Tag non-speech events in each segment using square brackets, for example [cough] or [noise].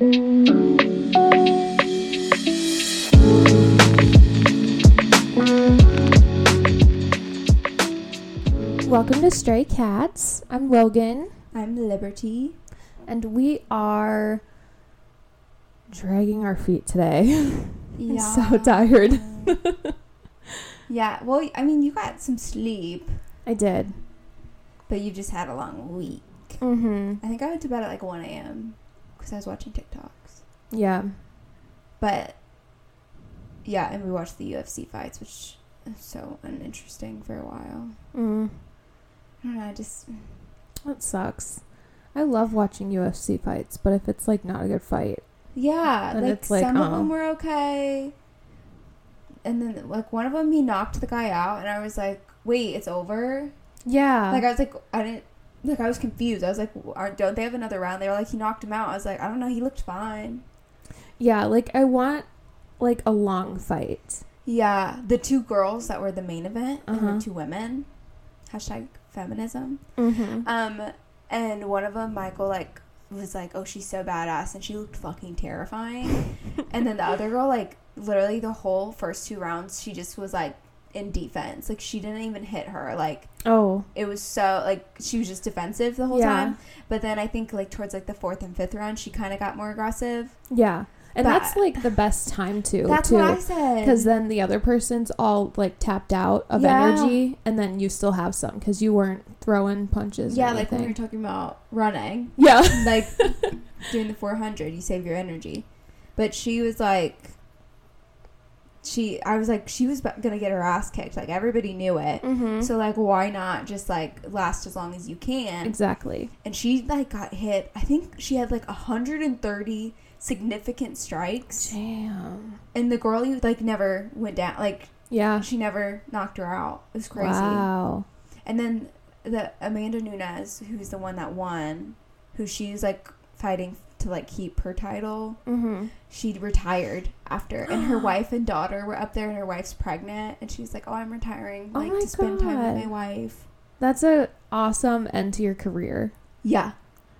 Welcome to Stray Cats. I'm Logan, I'm Liberty. and we are dragging our feet today. [laughs] I'm so tired. [laughs] yeah, well, I mean, you got some sleep, I did. but you just had a long week. Mm-hmm. I think I went to bed at like 1 a.m. because I was watching TikToks. Yeah. But yeah, and we watched the UFC fights, which is so uninteresting for a while. Mm. I don't know, I just. That sucks. I love watching UFC fights, but if it's like not a good fight, Yeah, like, like, some of oh. them were okay. And then, like, one of them, he knocked the guy out, and I was like, wait, it's over? yeah, Like I was like, I didn't like I was confused. I was like, aren't don't they have another round? They were like, he knocked him out. I was like, I don't know. He looked fine. yeah, like I want like a long fight. Yeah, the two girls that were the main event, Uh-huh. the two women. Hashtag feminism. Mm-hmm. Um, and one of them, Michael, like was like, oh, she's so badass, and she looked fucking terrifying. [laughs] and then the other girl, like literally the whole first two rounds, she just was like in defense. Like she didn't even hit her. Like Oh, it was so like she was just defensive the whole Yeah. time. But then I think like towards like the fourth and fifth round, she kind of got more aggressive. yeah, and But- that's like the best time too. That's too. what I said. Because then the other person's all like tapped out of Yeah. energy, and then you still have some because you weren't throwing punches. yeah, like when you're talking about running, yeah, like [laughs] doing the four hundred, you save your energy. But she was like, she, I was like, she was gonna get her ass kicked. Like everybody knew it. mm-hmm. So like, why not just like last as long as you can? exactly. and she like got hit. I think she had like 130 significant strikes, Damn. and the girl like never went down. Like Yeah. she never knocked her out. It was crazy. Wow. And then the Amanda Nunes who's the one that won, who she's like fighting to like keep her title. Mm-hmm. She retired after, and her [gasps] wife and daughter were up there, and her wife's pregnant, and she's like, "Oh, I'm retiring, Oh like to spend time with my wife." That's a awesome end to your career. Yeah,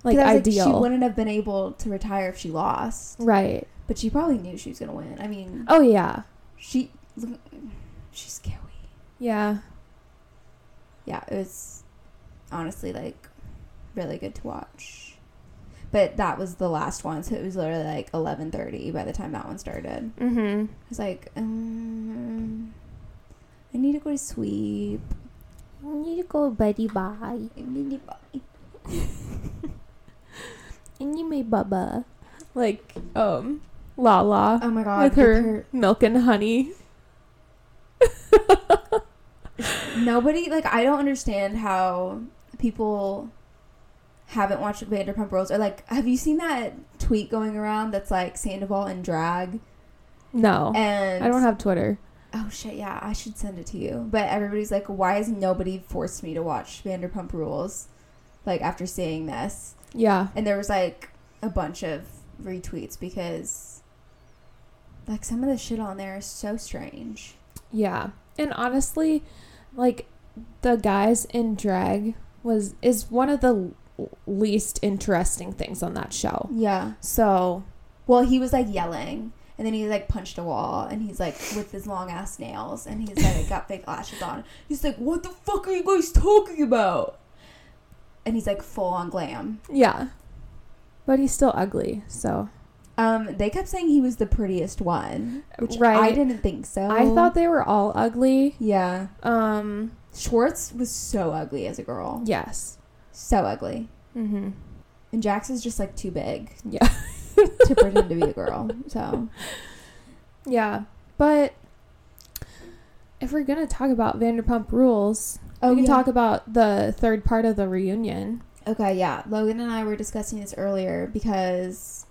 Like 'Cause I was ideal. she wouldn't have been able to retire if she lost. right. But she probably knew she was gonna win. I mean, Oh yeah. she, look- she's scary. Yeah. Yeah, it was honestly like really good to watch. But that was the last one, so it was literally like eleven thirty by the time that one started. Mm-hmm. I was like, um, I need to go to sleep. I need to go, buddy. Bye. I need to bye. And you may bubba. Like um, Lala Oh my god, with with her, milk and honey. nobody like I don't understand how people haven't watched Vanderpump Rules or like have you seen that tweet going around that's like Sandoval and drag No, and I don't have Twitter. oh shit yeah I should send it to you but everybody's like why has nobody forced me to watch Vanderpump Rules like after seeing this Yeah. and there was like a bunch of retweets because like some of the shit on there is so strange Yeah. And honestly, like the guys in drag was is one of the least interesting things on that show. yeah So, Well, he was like yelling, and then he like punched a wall, and he's like with his long ass nails, and he's like got fake lashes on. He's like, "What the fuck are you guys talking about?" And he's like full on glam. yeah. But he's still ugly. So, Um, they kept saying he was the prettiest one, which right. I didn't think so. I thought they were all ugly. yeah, Um, Schwartz was so ugly as a girl, yes. So ugly, Mhm. and Jax is just like too big Yeah. [laughs] to pretend to be a girl. So Yeah. But if we're going to talk about Vanderpump Rules, oh, we can yeah. talk about the third part of the reunion. Okay, yeah. Logan and I were discussing this earlier because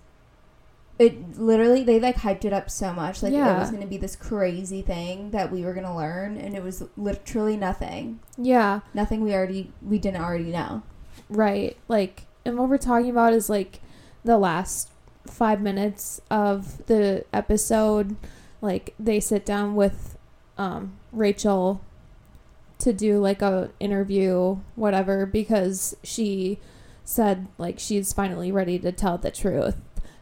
it literally they like hyped it up so much like it was going to be this crazy thing that we were going to learn and it was literally nothing. Yeah. Nothing we already we didn't already know. Right. Like, and what we're talking about is like the last five minutes of the episode. Like, they sit down with um, Rachel to do like a interview, whatever, because she said like she's finally ready to tell the truth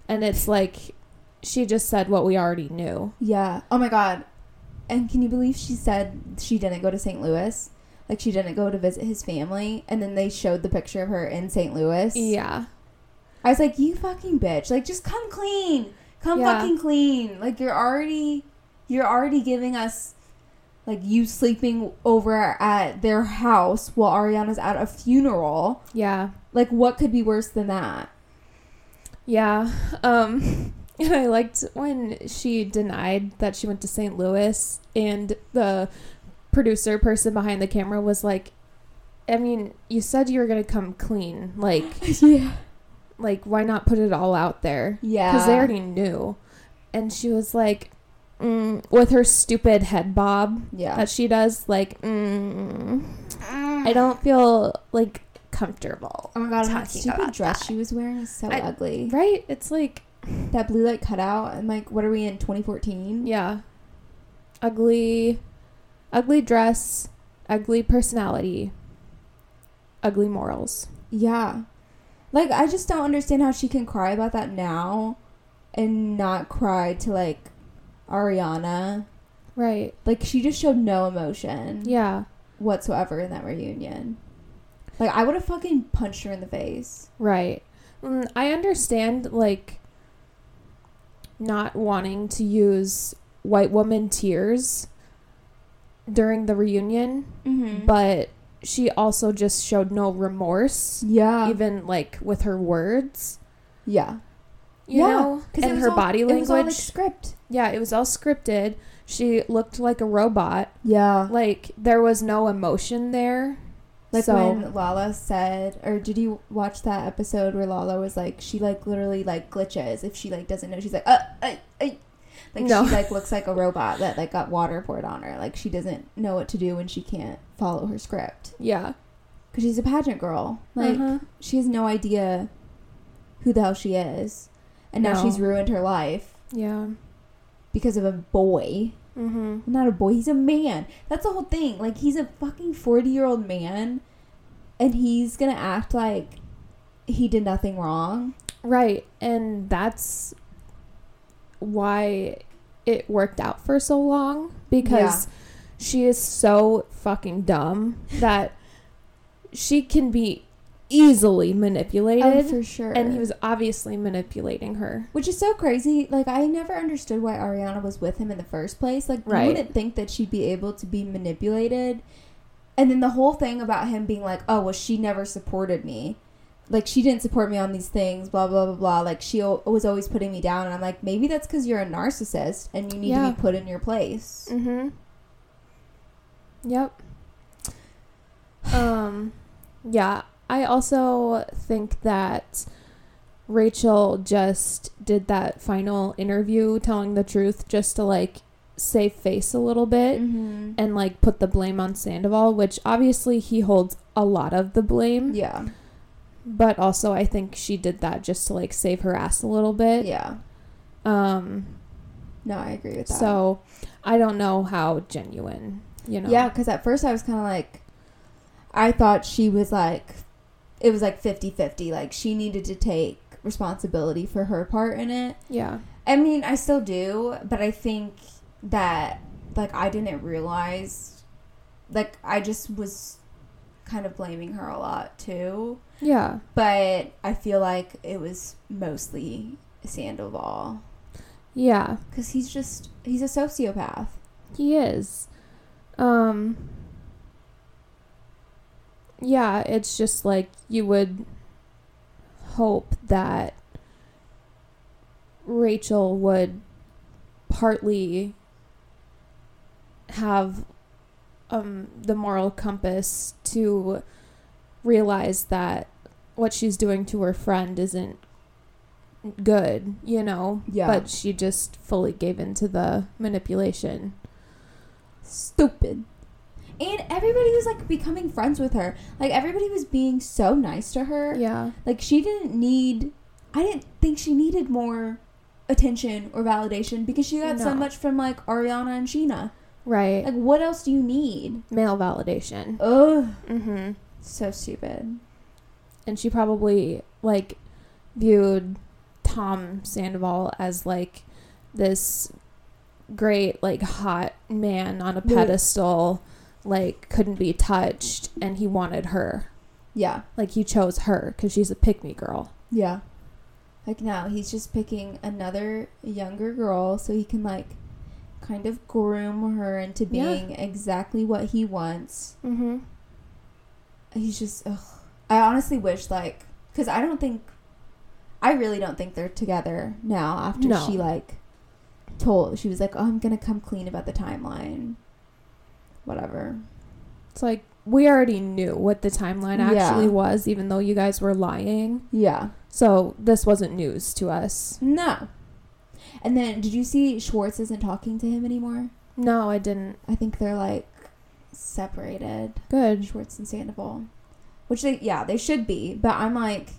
and it's like she just said what we already knew. Yeah. Oh my god. And can you believe she said she didn't go to St. Louis? Like she didn't go to visit his family, and then they showed the picture of her in St. Louis. Yeah. I was like, "You fucking bitch! Like, just come clean, come Yeah. fucking clean. Like, you're already, you're already giving us, like, you sleeping over at their house while Ariana's at a funeral. Yeah. Like, what could be worse than that? Yeah. Um [laughs] and I liked when she denied that she went to St. Louis and the producer person behind the camera was like I mean, you said you were going to come clean. Like [laughs] yeah, like why not put it all out there? yeah, Cuz they already knew. And she was like mm, with her stupid head bob yeah. that she does like mm, I don't feel like comfortable. Oh my god, that stupid dress that. she was wearing is so I- ugly. Right? It's like That blue light cutout. I'm like, what are we in 2014? Yeah. Ugly ugly dress, ugly personality, ugly morals. Yeah. Like I just don't understand how she can cry about that now and not cry to like Ariana. Right. Like she just showed no emotion Yeah. whatsoever in that reunion. Like I would have fucking punched her in the face. Right. Mm, I understand like not wanting to use white woman tears during the reunion, Mm-hmm. but she also just showed no remorse yeah, even like with her words, yeah, you Yeah, know, and her all- body It was all like language. script. yeah, it was all scripted. She looked like a robot. Yeah, like there was no emotion there like so when Lala said, or did you watch that episode where Lala was like, she like literally like glitches if she like doesn't know. She's like, uh, uh, uh. Like No. she like looks like a robot that like got water poured on her. Like she doesn't know what to do when she can't follow her script yeah because she's a pageant girl. Like Uh-huh. she has no idea who the hell she is, and now No. she's ruined her life yeah because of a boy. mm-hmm Not a boy, he's a man. That's the whole thing. Like he's a fucking forty year old man, and he's gonna act like he did nothing wrong. right and that's why it worked out for so long because she is so fucking dumb that she can be easily manipulated Oh, for sure. and he was obviously manipulating her Which is so crazy. Like I never understood why Ariana was with him in the first place. Like Right. you wouldn't think that she'd be able to be manipulated. And then the whole thing about him being like, "Oh, well, she never supported me. Like she didn't support me on these things. Blah blah blah blah. Like she o- was always putting me down." And I'm like, maybe that's because you're a narcissist and you need Yeah. to be put in your place. Mm-hmm. Yep. Um, yeah. I also think that Rachel just did that final interview telling the truth just to like save face a little bit Mm-hmm. and like put the blame on Sandoval, which obviously he holds a lot of the blame. Yeah. But also I think she did that just to like save her ass a little bit. Yeah. Um No, I agree with that. so I don't know how genuine, you know. Yeah, because at first I was kind of like, I thought she was like, it was like 50 50. Like she needed to take responsibility for her part in it. Yeah. I mean, I still do, but I think that, like, I didn't realize, like, I just was kind of blaming her a lot too. Yeah. But I feel like it was mostly Sandoval. Yeah. Because he's just, he's a sociopath. He is. Um Yeah, it's just like you would hope that Rachel would partly have um the moral compass to realize that what she's doing to her friend isn't good, you know. Yeah. But she just fully gave into the manipulation. stupid. And everybody was like becoming friends with her. Like everybody was being so nice to her. Yeah. Like she didn't need I didn't think she needed more attention or validation because she got so much from like Ariana and Scheana. Right. Like what else do you need? Male validation. Ugh. Mm-hmm. So stupid. And she probably like viewed Tom Sandoval as like this great like hot man on a pedestal like couldn't be touched and he wanted her Yeah. like he chose her because she's a pick me girl Yeah. Like now he's just picking another younger girl so he can like kind of groom her into Yeah. being exactly what he wants. mm-hmm He's just ugh. I honestly wish like cuz I don't think I really don't think they're together now after No. she like told she was like, "Oh, I'm going to come clean about the timeline." Whatever. it's like we already knew what the timeline Yeah. actually was even though you guys were lying Yeah. so this wasn't news to us No. And then did you see Schwartz isn't talking to him anymore? no i didn't I think they're like separated. good Schwartz and Sandoval. Which they yeah, they should be. But I'm like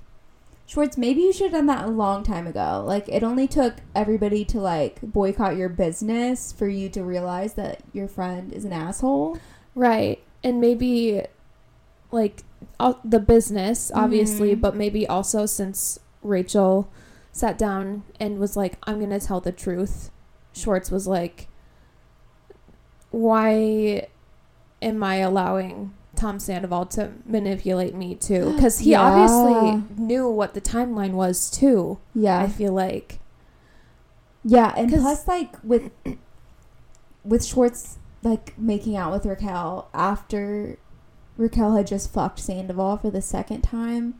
Schwartz, maybe you should have done that a long time ago. Like it only took everybody to like boycott your business for you to realize that your friend is an asshole. Right. And maybe like all, the business obviously, Mhm. but maybe also since Rachel sat down and was like I'm going to tell the truth. Schwartz was like why am I allowing Tom Sandoval to manipulate me too? [gasps] Cuz he Yeah. obviously knew what the timeline was too. Yeah, I feel like Yeah, and plus like with [clears throat] with Schwartz like making out with Raquel after Raquel had just fucked Sandoval for the second time,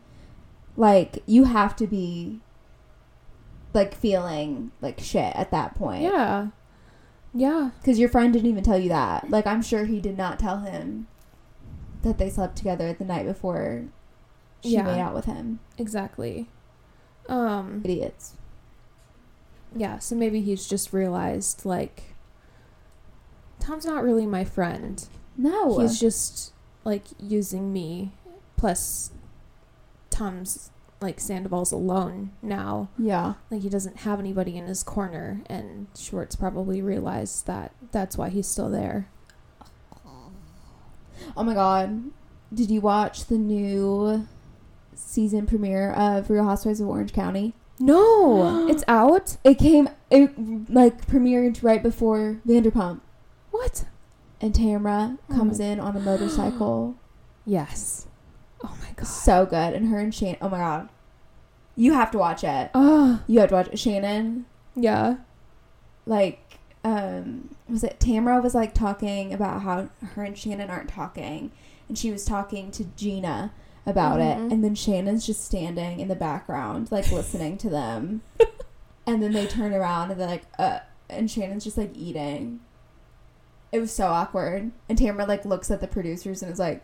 like you have to be like feeling like shit at that point. yeah. Yeah. Because your friend didn't even tell you that. Like I'm sure he did not tell him that they slept together the night before she Yeah. made out with him. Exactly. Um Idiots. Yeah, so maybe he's just realized like Tom's not really my friend. No. He's just like using me. Plus Tom's like Sandoval's alone now. yeah. Like he doesn't have anybody in his corner and Schwartz probably realized that that's why he's still there. Oh my god. Did you watch the new season premiere of Real Housewives of Orange County? No, [gasps] it's out. It came it like premiered right before Vanderpump What? and Tamra Oh comes my- in on a motorcycle. [gasps] Yes. Oh my god. so good and her and Shannon Oh my god. You have to watch it. Oh, You have to watch it. Shannon yeah. like um was it Tamra was like talking about how her and Shannon aren't talking and she was talking to Gina about Mhm. it and then Shannon's just standing in the background like listening to them [laughs] and then they turn around and they're like uh and Shannon's just like eating it was so awkward and Tamra like looks at the producers and is like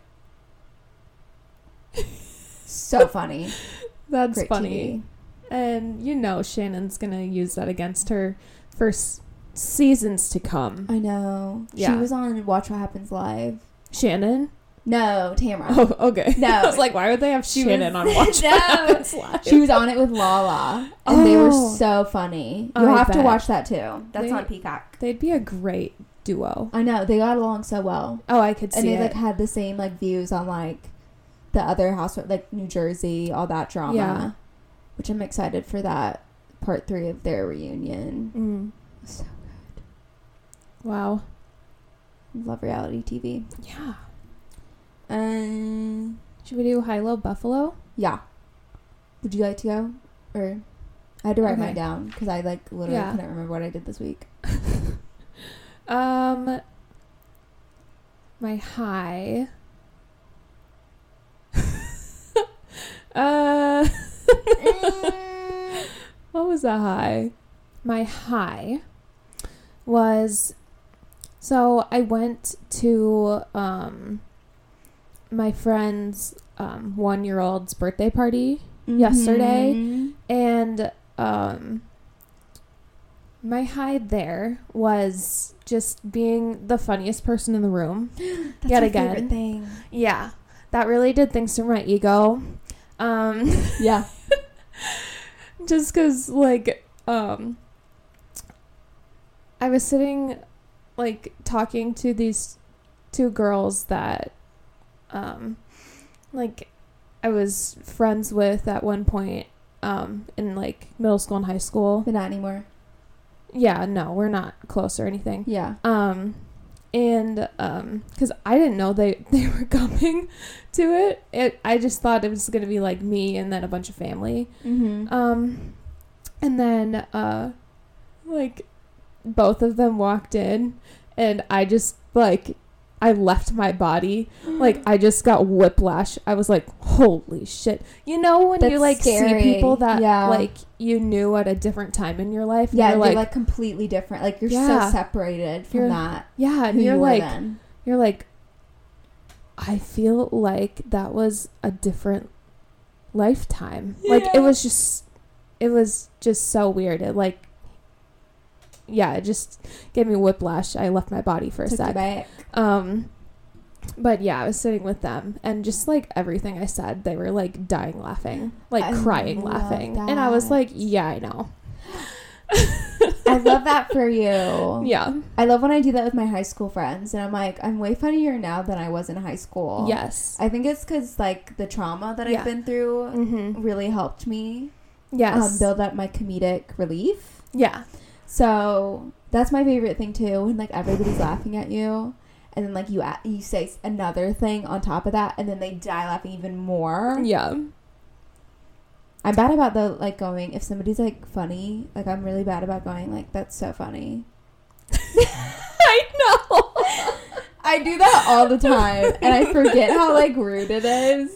so funny [laughs] That's great funny. And you know Shannon's gonna use that against her for s- seasons to come. I know Yeah. she was on Watch What Happens Live Shannon? no Tamra Oh, okay. No. [laughs] I was like, why would they have She Shannon was- on Watch [laughs] No. What Happens Live? She was on it with Lala, and they were Oh. so funny. You'll have to watch that too. That's They- on Peacock. They'd be a great duo. I know they got along so well, Oh, I could see, and they it. like had the same like views on like the other house, like New Jersey, all that drama. Yeah. Which I'm excited for that part three of their reunion. mm. So good. Wow. love reality TV. Yeah. Um, Should we do High Low Buffalo? yeah. Would you like to go, or I had to write Okay. mine down because I like literally Yeah. couldn't remember what I did this week. [laughs] Um, my high. Uh, [laughs] what was a high? My high was so I went to um my friend's um one year old's birthday party Yesterday. Mhm. and um my high there was just being the funniest person in the room. [gasps] Yet again. Yeah. That really did things to my ego. Um Yeah. [laughs] just cuz like um I was sitting like talking to these two girls that um like I was friends with at one point um, in like middle school and high school. But not anymore. Yeah, no, we're not close or anything. Yeah. Um, and um, because I didn't know they [laughs] they were coming to it, it I just thought it was gonna be like me and then a bunch of family. Mm-hmm. Um, and then uh, like both of them walked in, and I just like I left my body. Like I just got whiplash. I was like, "Holy shit!" You know when you like scary. see people that Yeah. like you knew at a different time in your life. and Yeah, you're like, like, completely different. Like you're Yeah. so separated from that. yeah, and you're you like, then. you're like, I feel like that was a different lifetime. Like it was just, it was just so weird. It like, yeah, it just gave me whiplash. I left my body for a Took sec. Um, but yeah, I was sitting with them, and just like everything I said, they were like dying laughing, like I crying laughing, and I was like, yeah, I know. I love that for you. [laughs] Yeah. I love when I do that with my high school friends, and I'm like, I'm way funnier now than I was in high school. Yes. I think it's because like the trauma that Yeah. I've been through Mm-hmm. really helped me Yes. um, build up my comedic relief. yeah. So that's my favorite thing too, when like everybody's laughing at you, and then like you a- you say another thing on top of that, and then they die laughing even more. Yeah. I'm bad about the like going if somebody's like funny, like I'm really bad about going like that's so funny. [laughs] I know. [laughs] I do that all the time, and I forget how like rude it is.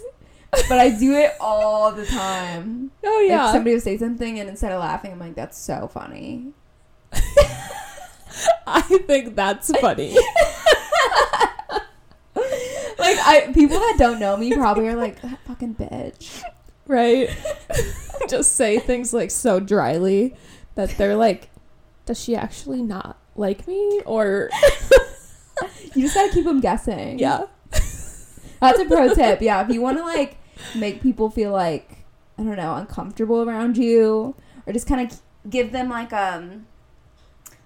But I do it all the time. Oh Like yeah. somebody will say something, and instead of laughing, I'm like, "That's so funny." [laughs] I think that's funny. [laughs] Like I, people that don't know me probably are like, "That fucking bitch." right? [laughs] Just say things like so dryly that they're like, does she actually not like me? Or You just gotta keep them guessing. yeah. that's a pro tip. Yeah, if you want to like make people feel like I don't know uncomfortable around you, or just kind of give them like um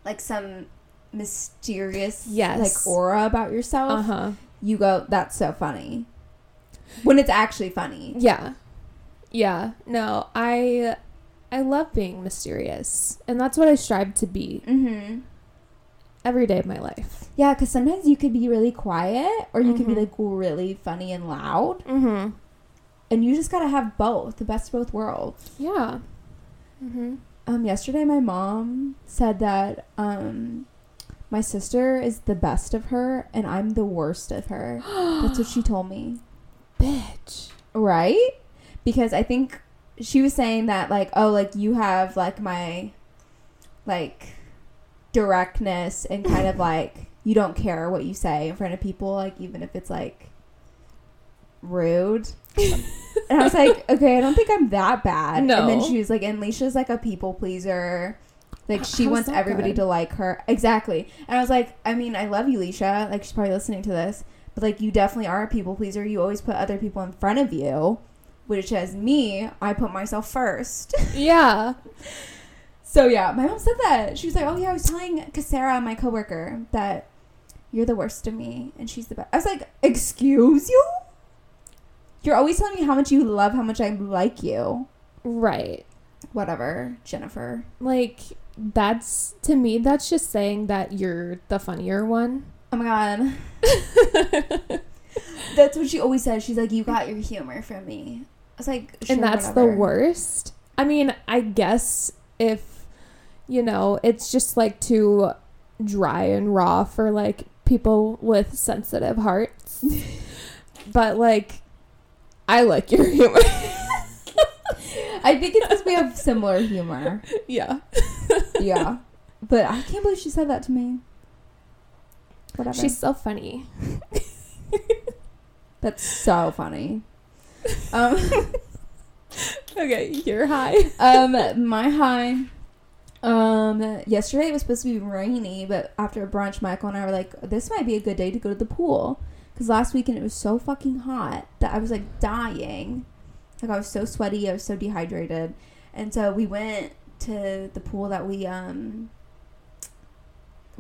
like some mysterious Yes. like aura about yourself. Uh huh. You go, "That's so funny." When it's actually funny. Yeah. Yeah. No, I I love being mysterious. And that's what I strive to be Mm-hmm. every day of my life. Yeah, because sometimes you could be really quiet, or you could be Mhm. like really funny and loud, Mm-hmm. and you just gotta have both, the best of both worlds. Yeah. Mm-hmm. Um, yesterday my mom said that um, my sister is the best of her, and I'm the worst of her. That's what she [gasps] told me. Bitch. Right? Because I think she was saying that like, oh, like you have like my like directness and kind of [laughs] like you don't care what you say in front of people, like even if it's like rude. [laughs] and I was like, okay, I don't think I'm that bad. No. And then she was like, and Leisha's like a people pleaser. Like she How's wants everybody good? to like her. Exactly. And I was like, I mean, I love you, Leisha. Like she's probably listening to this. But like you definitely are a people pleaser. You always put other people in front of you. Which as me, I put myself first. [laughs] Yeah. so yeah, my mom said that. She was like, Oh yeah, I was telling Casera, my coworker, that you're the worst of me and she's the best. I was like, Excuse you? You're always telling me how much you love, how much I like you. Right. Whatever, Jennifer. Like that's to me that's just saying that you're the funnier one. Oh my god. [laughs] That's what she always says. She's like, You got your humor from me. I was like, sure, and that's whatever. the worst. I mean, I guess if you know, it's just like too dry and raw for like people with sensitive hearts. [laughs] but like I like your humor. [laughs] I think it's because we have similar humor. yeah. Yeah. [laughs] But I can't believe she said that to me. Whatever. She's so funny. [laughs] That's so funny. Um, Okay, you're high. um, my high. Um, yesterday it was supposed to be rainy, but after brunch, Michael and I were like, "This might be a good day to go to the pool." Because last weekend it was so fucking hot that I was like dying. Like I was so sweaty, I was so dehydrated, and so we went to the pool that we um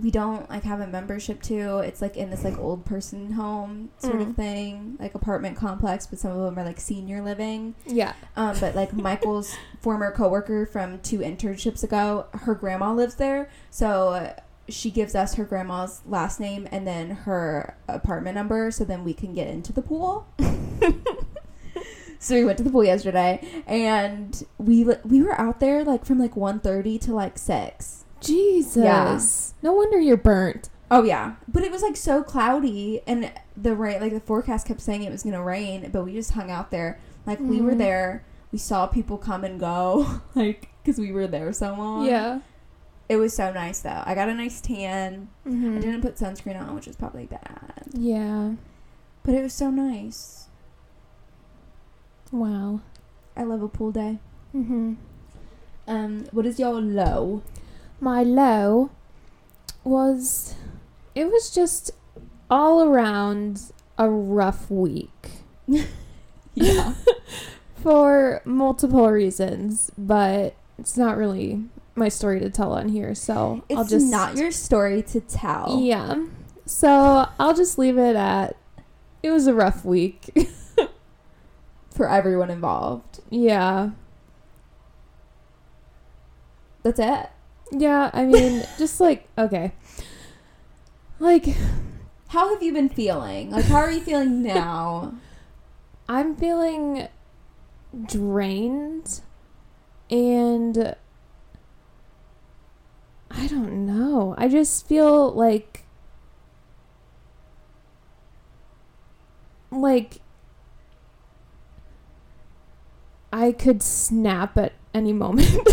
we don't like have a membership to. It's like in this like old person home sort Mm. of thing, like apartment complex, but some of them are like senior living. Yeah. Um, but like Michael's [laughs] former coworker from two internships ago, her grandma lives there, so she gives us her grandma's last name and then her apartment number, so then we can get into the pool. [laughs] so we went to the pool yesterday, and we we were out there like from like 1.30 to like six. Jesus. Yeah. No wonder you're burnt. Oh yeah, but it was like so cloudy, and the rain, like the forecast kept saying it was gonna rain, but we just hung out there. Like we were Mhm. there, we saw people come and go, [laughs] like because we were there so long. Yeah. It was so nice though. I got a nice tan. Mhm. I didn't put sunscreen on, which is probably bad, Yeah. but it was so nice. Wow. I love a pool day. Mm-hmm. Um, what is your low? My low was it was just all around a rough week [laughs] Yeah, [laughs] for multiple reasons, but it's not really my story to tell on here, so it's I'll just not your story to tell. Yeah. So I'll just leave it at it was a rough week. [laughs] for everyone involved. yeah. That's it. Yeah, I mean, [laughs] just like okay. Like How have you been feeling? Like, how are you feeling now? [laughs] I'm feeling drained and I don't know. I just feel like like I could snap at any moment. [laughs]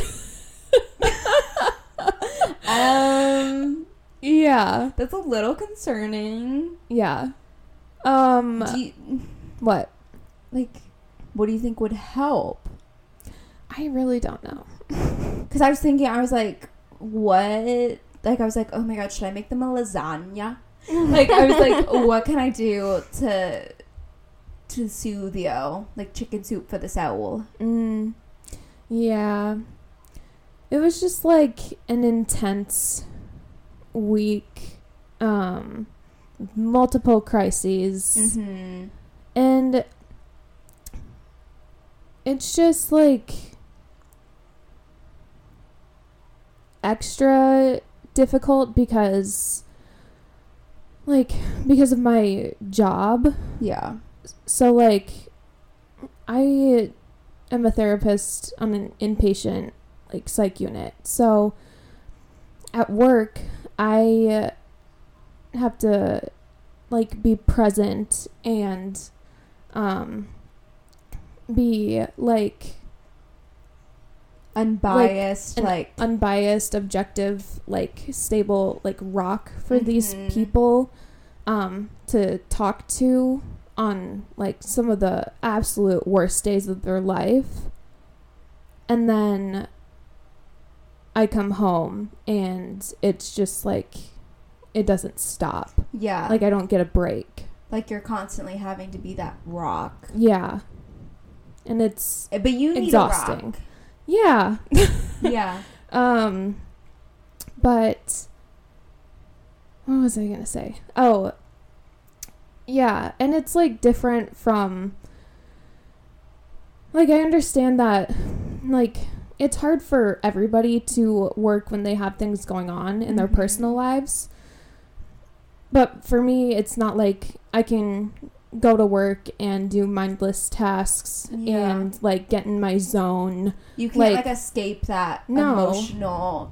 Um, yeah. that's a little concerning. Yeah. Um you, what? like, what do you think would help? I really don't know. [laughs] Because I was thinking, I was like, what? Like, I was like, oh my god, should I make them a lasagna? [laughs] like, I was like, what can I do to to soothe you? Like chicken soup for the soul. Mm, yeah. It was just like an intense week. Um, multiple crises. Mm-hmm. And it's just like extra difficult because like because of my job Yeah. so like I am a therapist on an inpatient like psych unit. So at work I have to like be present and um be like Unbiased, an like, unbiased, objective, like stable, like rock for these Mhm. people um, to talk to on like some of the absolute worst days of their life. And then I come home and it's just like it doesn't stop. yeah, Like I don't get a break. like you're constantly having to be that rock. Yeah. And it's Eh, But you need exhausting. a rock. Yeah. Yeah. [laughs] Um, but what was I gonna say? Oh, yeah, and it's like different from. Like I understand that, like it's hard for everybody to work when they have things going on in their Mhm. personal lives. But for me, it's not like I can go to work and do mindless tasks Yeah. and like get in my zone You can't Like- like, escape that No. emotional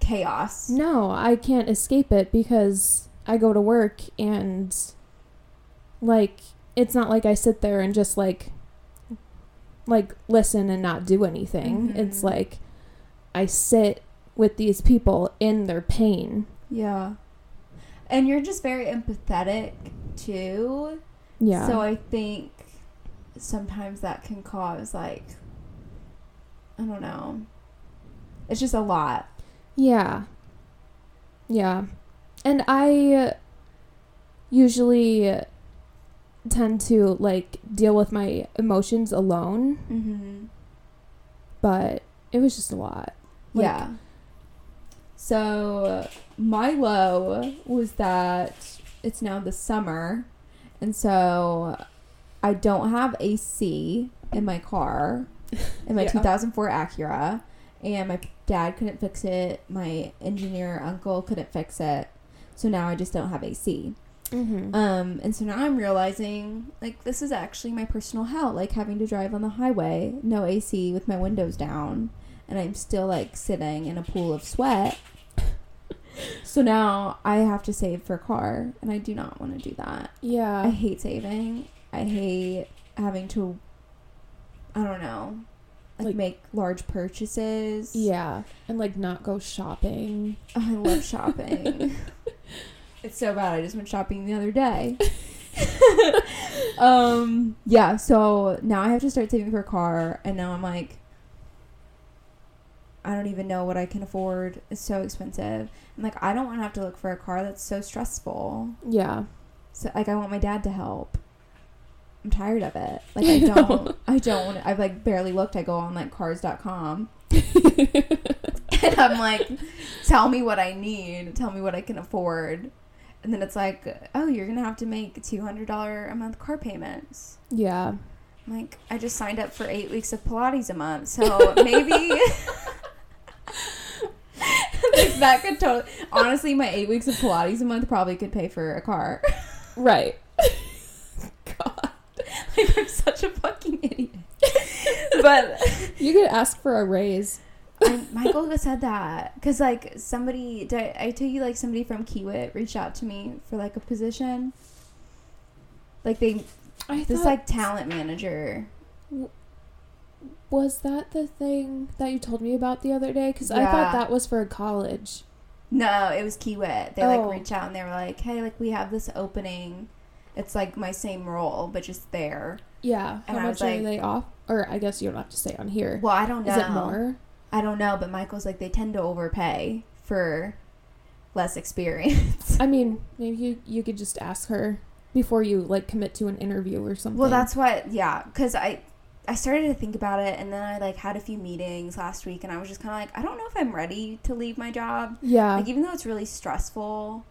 chaos. No, I can't escape it because I go to work and like it's not like I sit there and just like like listen and not do anything. It's Mhm. like I sit with these people in their pain. Yeah. And you're just very empathetic too. Yeah. So I think sometimes that can cause like I don't know. It's just a lot. yeah. Yeah. And I usually tend to like deal with my emotions alone, Mm-hmm. but it was just a lot. Like- yeah. So my low was that it's now the summer, and so I don't have AC in my car, in my [laughs] Yeah. 2004 Acura, and my dad couldn't fix it. My engineer uncle couldn't fix it, so now I just don't have AC. Mm-hmm. Um, and so now I'm realizing like this is actually my personal hell, like having to drive on the highway, no AC with my windows down, and I'm still like sitting in a pool of sweat. So now I have to save for a car, and I do not want to do that. Yeah. I hate saving. I hate having to I don't know, like, Like- make large purchases. Yeah. And like not go shopping. Oh, I love shopping. [laughs] it's so bad. I just went shopping the other day. [laughs] um, yeah, so now I have to start saving for a car, and now I'm like, I don't even know what I can afford. It's so expensive. And like, I don't want to have to look for a car that's so stressful. Yeah. So like, I want my dad to help. I'm tired of it. [laughs] Like, I don't. I don't want. I've like barely looked. I go on like cars.com. [laughs] and I'm like, tell me what I need, tell me what I can afford. And then it's like, oh, you're gonna have to make two hundred dollar a month car payments. Yeah. I'm like, I just signed up for eight weeks of Pilates a month, so maybe [laughs] like [laughs] that could totally. Honestly, my eight weeks of Pilates a month probably could pay for a car. Right. [laughs] God, like I'm such a fucking idiot. but [laughs] You could ask for a raise. And Michael said that because like somebody, did I, I tell you like somebody from Kiewit reached out to me for like a position. Like they, I this thought, like talent manager. Was that the thing that you told me about the other day? Because I thought that was for a college. No, it was Kiewit. They Oh. like reach out and they were like, "Hey, like we have this opening. It's like my same role, but just there." Yeah. How And much are like- they off? Or I guess you don't have to say on here. Well, I don't know. Is it more? I don't know, but Michael's like they tend to overpay for less experience. I mean, maybe you, you could just ask her before you like commit to an interview or something. Well, that's what, yeah, because I, I started to think about it, and then I like had a few meetings last week, and I was just kind of like, I don't know if I'm ready to leave my job. yeah, Like, even though it's really stressful,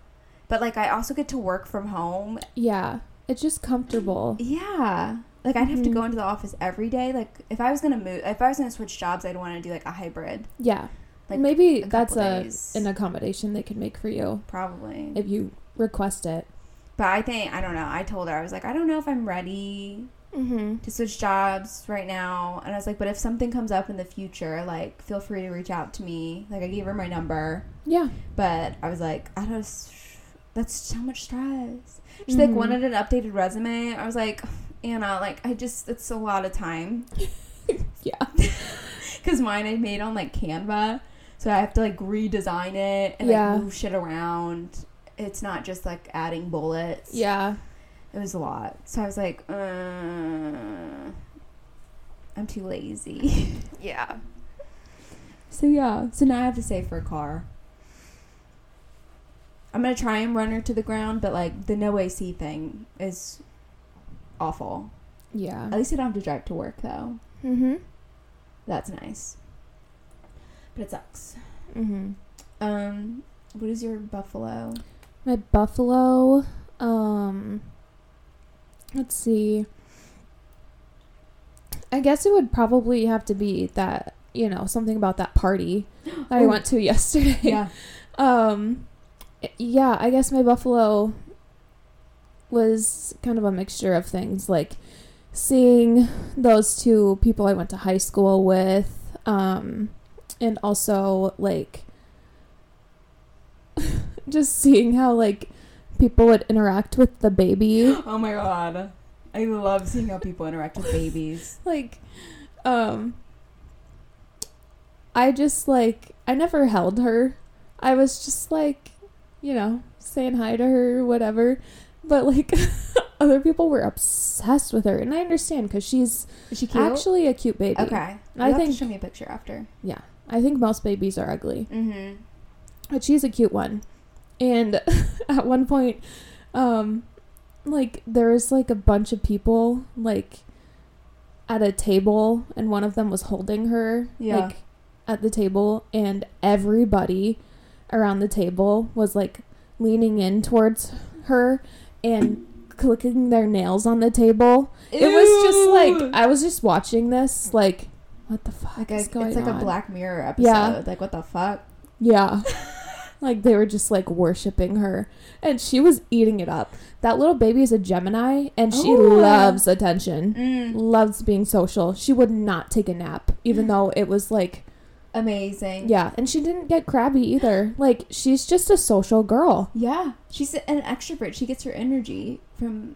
but like I also get to work from home. yeah. It's just comfortable. [clears throat] Yeah, like I'd have to Mhm. go into the office every day. Like, if I was gonna move, if I was gonna switch jobs, I'd want to do like a hybrid. Yeah, Like maybe a that's a days. an accommodation they could make for you Probably. if you request it. but I think I don't know. I told her I was like, I don't know if I'm ready Mm-hmm. to switch jobs right now. And I was like, but if something comes up in the future, like feel free to reach out to me. Like I gave her my number, Yeah. but I was like, I don't. That's so much stress. She like Mhm. wanted an updated resume. I was like, Anna, like I just it's a lot of time [laughs] Yeah. [laughs] because mine I made on like Canva, so I have to like redesign it and Yeah. like move shit around. It's not just like adding bullets. Yeah. It was a lot. So I was like, uh, I'm too lazy. [laughs] Yeah. so yeah. So now I have to save for a car. I'm gonna try and run her to the ground, but like the no AC thing is awful. Yeah. At least I don't have to drive to work though. Mm-hmm. That's nice. But it sucks. Mm-hmm. Um, what is your buffalo? My buffalo. Um. Let's see. I guess it would probably have to be that you know something about that party that I went to [laughs] yesterday. Yeah. Um, yeah, I guess my buffalo was kind of a mixture of things, like seeing those two people I went to high school with, um, and also like [laughs] just seeing how like people would interact with the baby. [gasps] Oh my god. I love seeing how people interact with babies. [laughs] like um I just like I never held her. I was just like, you know, saying hi to her, whatever. But like [laughs] other people were obsessed with her, and I understand because she's she actually a cute baby. okay. I You'll to think- show me a picture after. Yeah, I think most babies are ugly, Mm-hmm. but she's a cute one. And [laughs] at one point, um, like there was like a bunch of people like at a table, and one of them was holding her, Yeah. like at the table, and everybody around the table was like leaning in towards her and clicking their nails on the table. It was just like I was just watching this like what the fuck like a, is it's going like on? a Black Mirror episode. Yeah. Like what the fuck? Yeah. [laughs] like they were just like worshiping her and she was eating it up. That little baby is a Gemini and she Ooh. loves attention. Mm. Loves being social. She would not take a nap even though it was like Amazing. yeah, and she didn't get crabby either. Like she's just a social girl. Yeah. She's an extrovert. She gets her energy from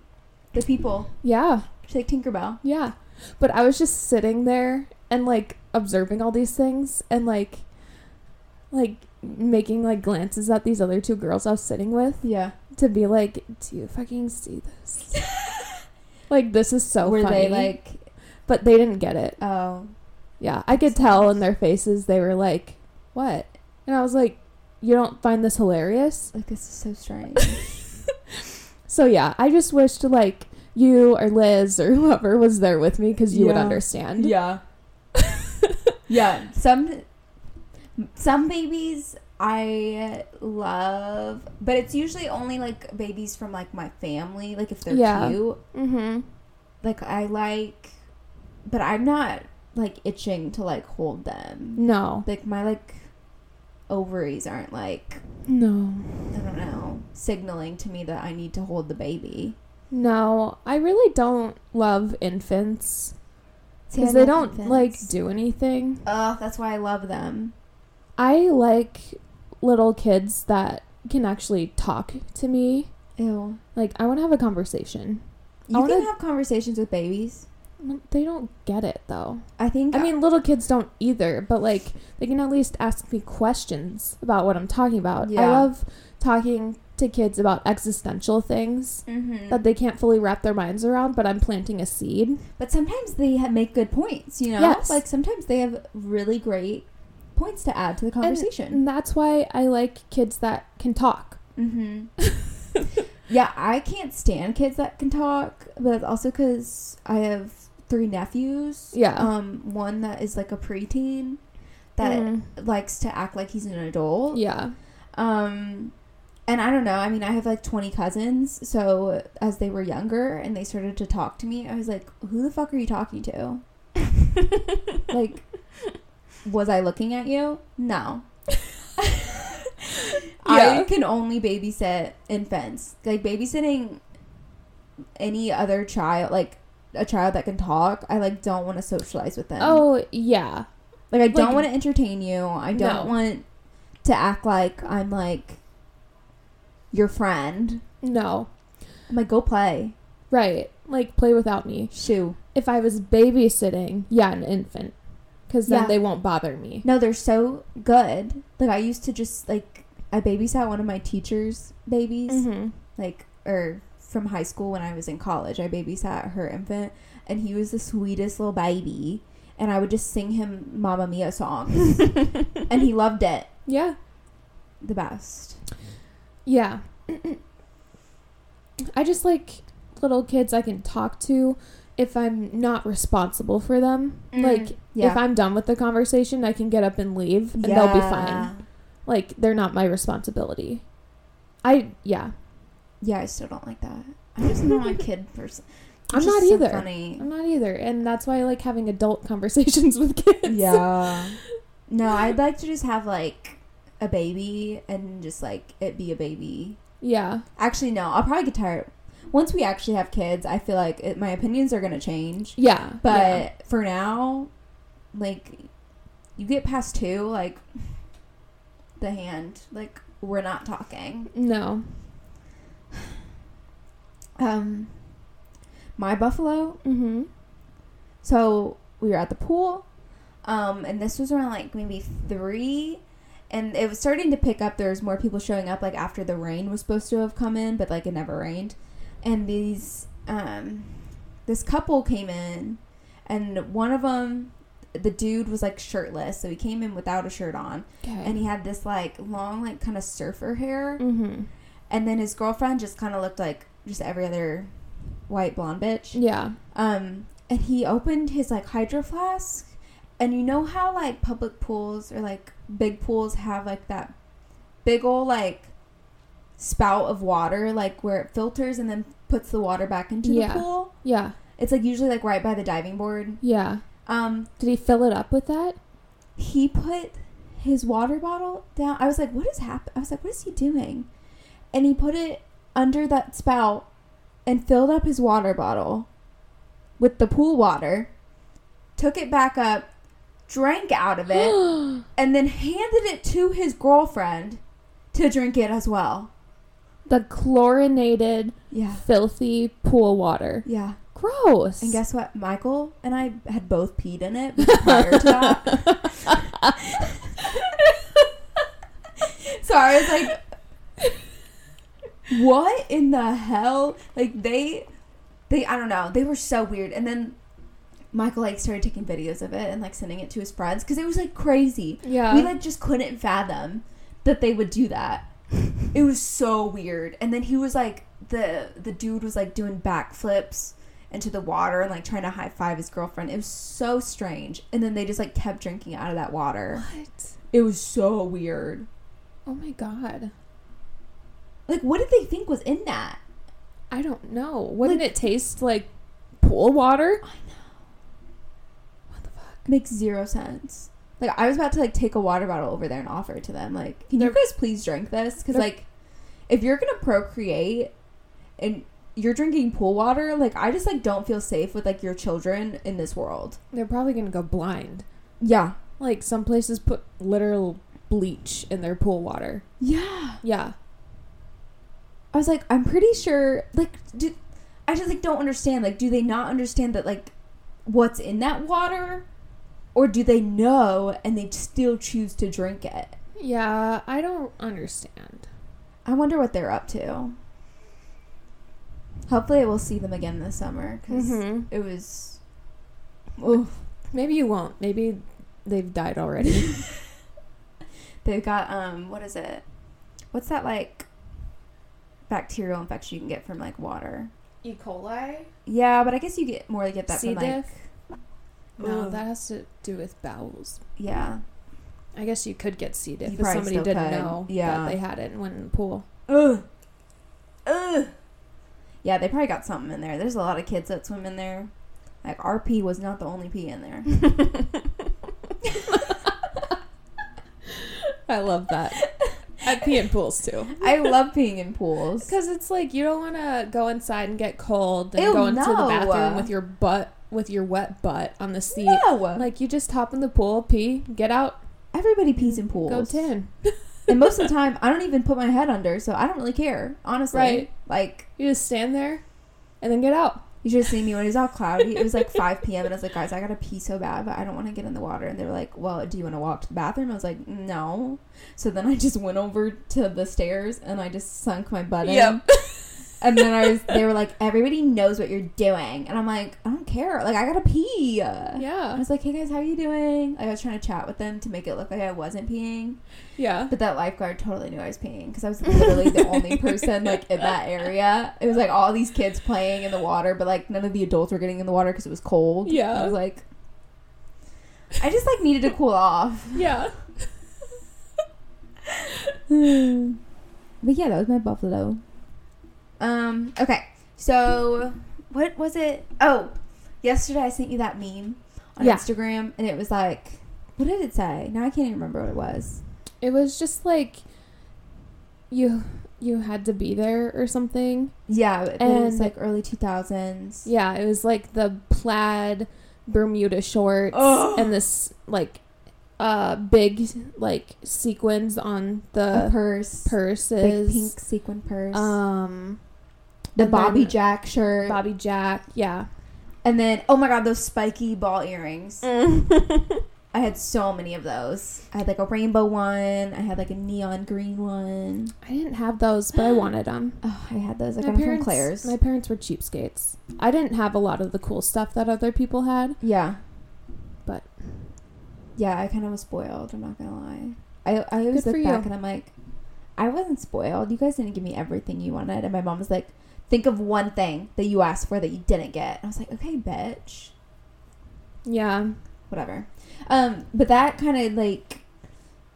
the people. Yeah. She's like Tinkerbell. Yeah. But I was just sitting there and like observing all these things and like like making like glances at these other two girls I was sitting with Yeah. to be like, do you fucking see this? [laughs] like this is so Were funny. they like, but they didn't get it. oh, Yeah, I could tell in their faces they were like, "What?" And I was like, "You don't find this hilarious?" like this is so strange. [laughs] So yeah, I just wished like you or Liz or whoever was there with me because you would understand. yeah. [laughs] yeah. Some some babies I love, but it's usually only like babies from like my family. Like if they're Yeah. cute, Mm-hmm. like I like, but I'm not like itching to like hold them. No. Like my like ovaries aren't like No. I don't know signaling to me that I need to hold the baby. No. I really don't love infants because they don't infants. like do anything. Ugh, that's why I love them. I like little kids that can actually talk to me. Ew. Like I want to have a conversation. I You can wanna- have conversations with babies. They don't get it though. I think. I mean, little kids don't either, but like they can at least ask me questions about what I'm talking about. Yeah. I love talking to kids about existential things Mhm. that they can't fully wrap their minds around, but I'm planting a seed. but sometimes they make good points. You know, Yes. like sometimes they have really great points to add to the conversation. And that's why I like kids that can talk. Mm-hmm. [laughs] yeah, I can't stand kids that can talk, but it's also because I have three nephews. Yeah. Um, one that is like a preteen that Mhm. likes to act like he's an adult. Yeah. Um, and I don't know. I mean, I have like 20 cousins. So as they were younger and they started to talk to me, I was like, who the fuck are you talking to? [laughs] like, was I looking at you? No. [laughs] I can only babysit infants. Like, babysitting any other child, like a child that can talk, I like don't want to socialize with them. Oh, yeah. Like I don't want to entertain you. I don't No. want to act like I'm like your friend. No. I'm like, go play. Right. Like play without me. Shoo. If I was babysitting, yeah, an infant. Cuz then Yeah. they won't bother me. No, they're so good. Like I used to just like I babysat one of my teacher's babies, Mhm. like or from high school when I was in college. I babysat her infant, and he was the sweetest little baby. And I would just sing him Mamma Mia songs, [laughs] and he loved it. Yeah. The best. Yeah. [clears throat] I just like little kids I can talk to if I'm not responsible for them. Mm, Like yeah. if I'm done with the conversation, I can get up and leave and they'll be fine. Like they're not my responsibility. I yeah. Yeah, I still don't like that. I'm just not a kid [laughs] person. I'm not so either. Funny. I'm not either. And that's why I like having adult [laughs] conversations with kids. Yeah. [laughs] no, I'd like to just have like a baby and just like it be a baby. Yeah. Actually, no, I'll probably get tired. Once we actually have kids, I feel like it, my opinions are gonna change. Yeah. But yeah. for now, like you get past two, like the hand, like we're not talking. no. Um, my buffalo Mm-hmm. So we were at the pool, um, and this was around like maybe three, and it was starting to pick up. There was more people showing up like after the rain was supposed to have come in, but like it never rained. And these, um, this couple came in, and one of them, the dude was like shirtless, so he came in without a shirt on, Okay. and he had this like long like kind of surfer hair, mhm. and then his girlfriend just kind of looked like just every other white blonde bitch. Yeah. Um, and he opened his like hydro flask, and you know how like public pools or like big pools have like that big old like spout of water, like where it filters and then puts the water back into Yeah. the pool. Yeah. It's like usually like right by the diving board. Yeah. Um, Did he fill it up with that? he put his water bottle down. I was like, what is happening? I was like, what is he doing? And he put it under that spout and filled up his water bottle with the pool water, took it back up, drank out of it, [gasps] and then handed it to his girlfriend to drink it as well. The chlorinated, Yeah. filthy pool water. Yeah. Gross. And guess what? Michael and I had both peed in it [laughs] prior to that. [laughs] so I was like, what in the hell? Like they, they, I don't know. They were so weird. And then Michael like started taking videos of it and like sending it to his friends because it was like crazy. yeah. We like just couldn't fathom that they would do that. It was so weird. And then he was like the the dude was like doing backflips into the water and like trying to high five his girlfriend. It was so strange. And then they just like kept drinking out of that water. what? It was so weird. Oh my god. Like what did they think was in that? I don't know. Wouldn't Like- it taste like pool water? I know. What the fuck? Makes zero sense. Like I was about to like take a water bottle over there and offer it to them. Like, can you They're- guys please drink this? Because like, if you're gonna procreate and you're drinking pool water, like I just like don't feel safe with like your children in this world. They're probably gonna go blind. Yeah. Like some places put literal bleach in their pool water. Yeah. Yeah. I was like, I'm pretty sure. Like, do I just like don't understand? Like, do they not understand that like what's in that water, or do they know and they still choose to drink it? Yeah, I don't understand. I wonder what they're up to. Hopefully, I will see them again this summer because Mhm. it was. Oof. Maybe you won't. Maybe they've died already. [laughs] [laughs] They've got um, what is it? What's that like? Bacterial infection you can get from like water. E. coli? Yeah, but I guess you get more get that C. from like diff? No, Ugh. that has to do with bowels. yeah. I guess you could get C. diff You if probably somebody still didn't could. know Yeah. that they had it and went in the pool. Ugh. Ugh. Yeah, they probably got something in there. There's a lot of kids that swim in there. Like our pee was not the only pee in there. [laughs] I love that. I pee in pools too. I love peeing in pools. Because it's like you don't want to go inside and get cold and Ew, go into the no. bathroom with your butt, with your wet butt on the seat. No, Like you just hop in the pool, pee, get out, everybody pees in pools. go tan. [laughs] and most of the time, I don't even put my head under, so I don't really care. Honestly, Right. Like You just stand there, and then get out. you should have seen me when it was all cloudy. It was like 5 p.m. and I was like, guys, I gotta pee so bad, but I don't want to get in the water. And they were like, well, do you want to walk to the bathroom? I was like, no. So then I just went over to the stairs and I just sunk my butt in. Yep. [laughs] And then I was, they were like, everybody knows what you're doing. And I'm like, I don't care. Like, I gotta pee. Yeah. I was like, hey guys, how are you doing? Like, I was trying to chat with them to make it look like I wasn't peeing. Yeah. But that lifeguard totally knew I was peeing because I was literally the only [laughs] person, like, in that area. It was like all these kids playing in the water, but, like, none of the adults were getting in the water because it was cold. Yeah. I was like, I just, like, needed to cool off. Yeah. [sighs] But yeah, that was my buffalo. Um, okay. So, what was it? Oh, yesterday I sent you that meme on Yeah. Instagram, and it was like, what did it say? Now I can't even remember what it was. It was just like you you had to be there or something. Yeah, it was like early 2000s. Yeah, it was like the plaid Bermuda shorts and this like uh big like sequins on A the purse. purses. Big pink sequin purse. Um the Bobby Jack shirt. Bobby Jack, yeah. And then, oh my god, those spiky ball earrings. Mm. [laughs] I had so many of those. I had like a rainbow one. I had like a neon green one. I didn't have those, but I [gasps] wanted them. Oh, I had those. I my got them from parents, Claire's. my parents were cheapskates. I didn't have a lot of the cool stuff that other people had. yeah. But- yeah, I kind of was spoiled. I'm not gonna lie. I I always Good look for back you. and I'm like, I wasn't spoiled. You guys didn't give me everything you wanted. And my mom was like, think of one thing that you asked for that you didn't get. And I was like, okay, bitch. Yeah. whatever. Um, but that kind of like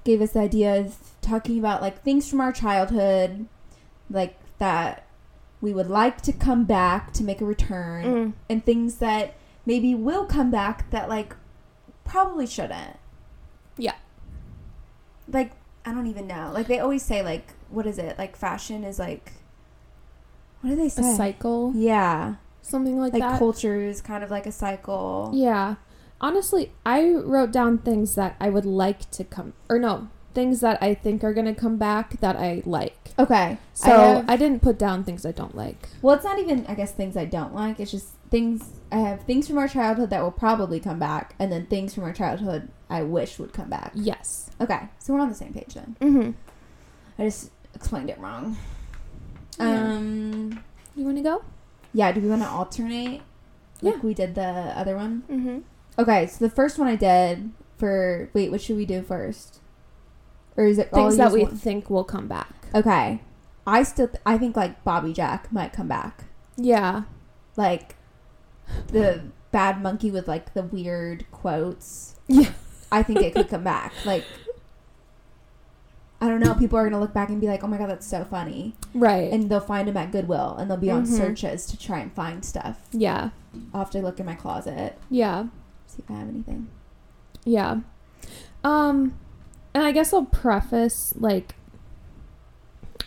gave us the idea of talking about like things from our childhood, like that we would like to come back to make a return, Mm. and things that maybe will come back that like probably shouldn't. Yeah. Like I don't even know. Like they always say like what is it? Like fashion is like what do they say? A cycle, Yeah, something like, like that. culture is kind of like a cycle. Yeah. Honestly, I wrote down things that I would like to come or no, things that I think are going to come back that I like. Okay. So, I I, didn't put down things I don't like. Well, it's not even, I guess, things I don't like. It's just things, I have things from our childhood that will probably come back, and then things from our childhood I wish would come back. Yes. Okay, so we're on the same page then. Mhm. I just explained it wrong. Yeah. Um, You want to go? yeah, do we want to alternate? Like Yeah. we did the other one? Mhm. Okay, so the first one I did for, wait, what should we do first? Or is it all Things that we one? think will come back. Okay. I still, th- I think like Bobby Jack might come back. Yeah. like the bad monkey with like the weird quotes. [laughs] Yeah. I think it could come back. Like I don't know, people are gonna look back and be like, Oh my god, that's so funny Right. and they'll find them at Goodwill and they'll be on Mhm. searches to try and find stuff. yeah. I'll have to look in my closet, Yeah. see if I have anything. Yeah. Um and I guess I'll preface like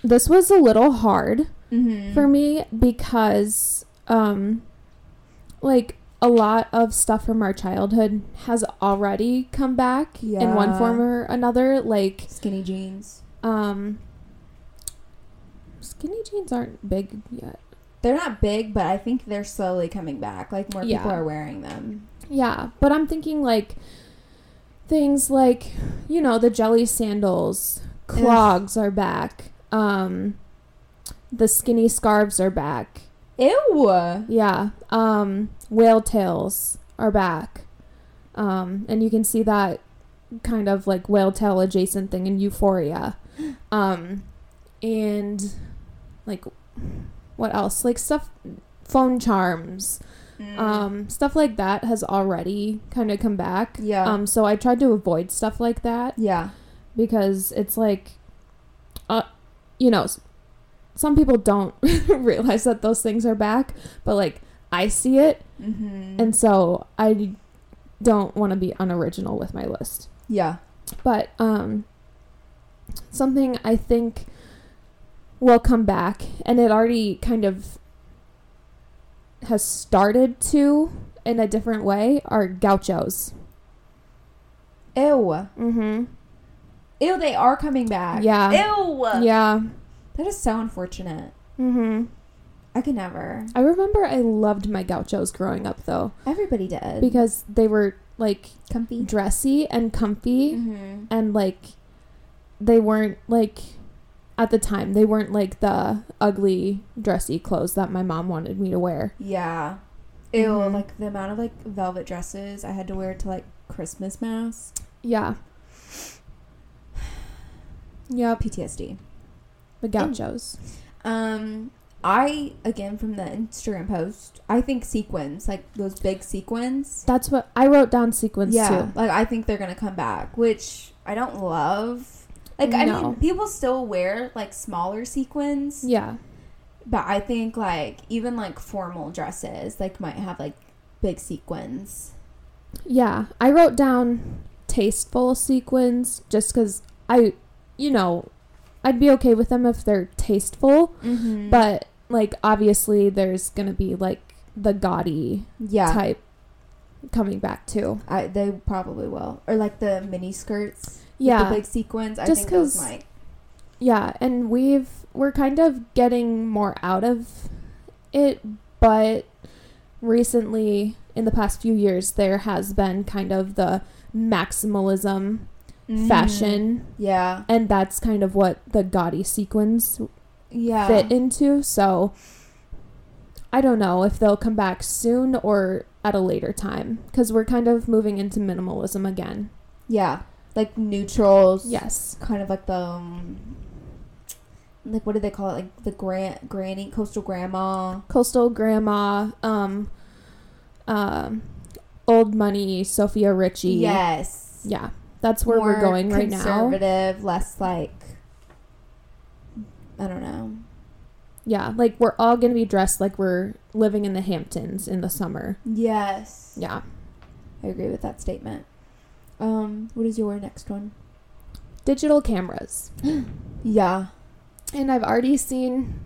this was a little hard Mm-hmm. for me because um like a lot of stuff from our childhood has already come back in one form or another like skinny jeans. um skinny jeans aren't big yet They're not big, but I think they're slowly coming back. Like more people are wearing them. yeah but i'm thinking like things like you know the jelly sandals clogs are back um the skinny scarves are back Ew. Yeah. Um, whale tails are back. Um, and you can see that kind of like whale tail adjacent thing in Euphoria. [gasps] Um, and like what else? Like stuff, phone charms, Mm. um, stuff like that has already kind of come back. Yeah. Um, so I tried to avoid stuff like that yeah. because it's like, uh, you know, some people don't [laughs] realize that those things are back, but like I see it, Mm-hmm. and so I don't want to be unoriginal with my list. yeah. But um, something I think will come back, and it already kind of has started to in a different way, are gauchos. Ew. Mm-hmm. Ew, they are coming back. Yeah. Ew. Yeah. That is so unfortunate. Mm-hmm. I could never. I remember I loved my gauchos growing up though Everybody did. because they were like comfy. dressy and comfy Mm-hmm. and like they weren't like at the time they weren't like the ugly dressy clothes that my mom wanted me to wear. Yeah. Ew, Mhm. like the amount of like velvet dresses I had to wear to like Christmas mass. Yeah. [sighs] Yeah, PTSD. the gauchos. Um, I again from the Instagram post, I think sequins, like those big sequins. That's what I wrote down sequins yeah, too. like I think they're gonna come back, which I don't love. Like I mean, people still wear like smaller sequins. Yeah. But I think like even like formal dresses like might have like big sequins. Yeah, I wrote down tasteful sequins just cuz I you know, I'd be okay with them if they're tasteful, Mm-hmm. but like obviously there's going to be like the gaudy yeah, type coming back too. I, they probably will. Or like the mini skirts. with Yeah. the big sequins. I Just think those might. Yeah, and we've we're kind of getting more out of it, but recently in the past few years there has been kind of the maximalism fashion Yeah, and that's kind of what the gaudy sequins yeah. fit into, so I don't know if they'll come back soon or at a later time cuz we're kind of moving into minimalism again. Yeah, like neutrals. Yes. kind of like the um, like what do they call it? Like the gran- granny coastal grandma. Coastal Grandma, um, um, Old Money, Sofia Richie. Yes. Yeah. That's where we're going right now. Conservative, less like I don't know. Yeah, like we're all gonna be dressed like we're living in the Hamptons in the summer. Yes. Yeah. I agree with that statement. Um, what is your next one? Digital cameras. [gasps] Yeah. And I've already seen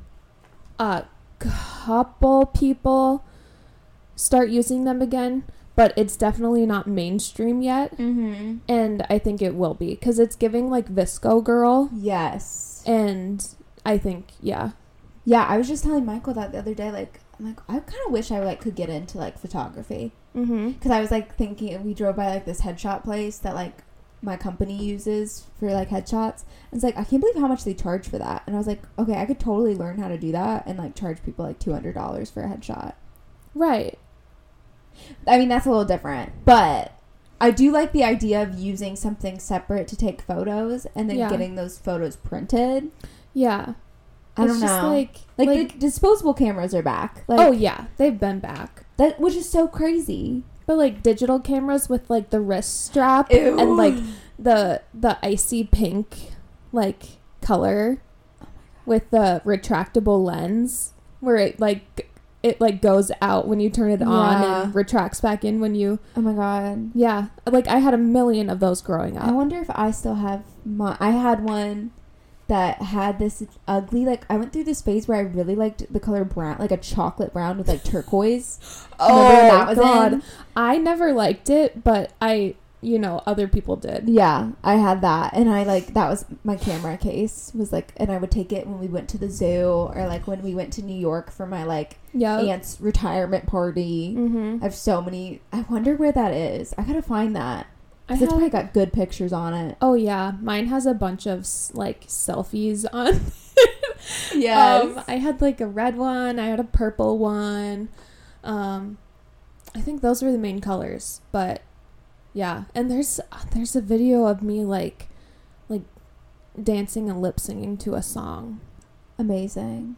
a couple people start using them again, but it's definitely not mainstream yet. Mm-hmm. And I think it will be because it's giving like VSCO Girl. Yes. And I think, yeah. Yeah, I was just telling Michael that the other day. Like, I'm like, I kind of wish I like could get into like photography Mm-hmm. because I was like thinking we drove by like this headshot place that like my company uses for like headshots. And it's like I can't believe how much they charge for that. And I was like, okay, I could totally learn how to do that and like charge people like two hundred dollars for a headshot. Right. I mean, that's a little different, but I do like the idea of using something separate to take photos and then Yeah. getting those photos printed. Yeah. I It's don't just know. like, like, like, the disposable cameras are back. Like, oh yeah, they've been back. that which is so crazy. But like digital cameras with like the wrist strap and like the the icy pink like color oh with the retractable lens where it like it like goes out when you turn it on Yeah. and retracts back in when you Oh my god. yeah like i had a million of those growing up I wonder if I still have my. I had one that had this ugly. Like I went through this phase where I really liked the color brown, like a chocolate brown with like turquoise. [gasps] oh that was in? i never liked it but i you know other people did Yeah, I had that, and I like that was my camera case. Was like, and I would take it when we went to the zoo or like when we went to New York for my like yeah aunt's retirement party. mm-hmm. I have so many. I wonder where that is. I gotta find that. I 'Cause it's probably got good pictures on it. oh yeah mine has a bunch of like selfies on [laughs] Um, I had like a red one. I had a purple one. Um, I think those were the main colors. But yeah, and there's there's a video of me like like dancing and lip singing to a song Amazing.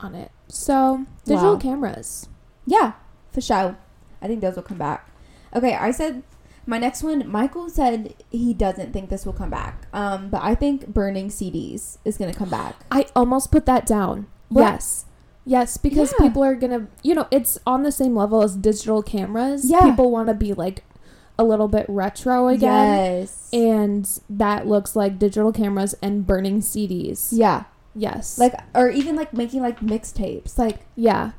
on it. So digital Wow. cameras. Yeah, for sure. I think those will come back. Okay, I said my next one. Michael said he doesn't think this will come back. Um, but I think burning CDs is gonna come back. I almost put that down. What? Yes. Yes, because Yeah. people are gonna, you know, it's on the same level as digital cameras. Yeah. People want to be like a little bit retro again. Yes. and that looks like digital cameras and burning CDs. yeah, Yes. like or even like making like mixtapes. Like yeah.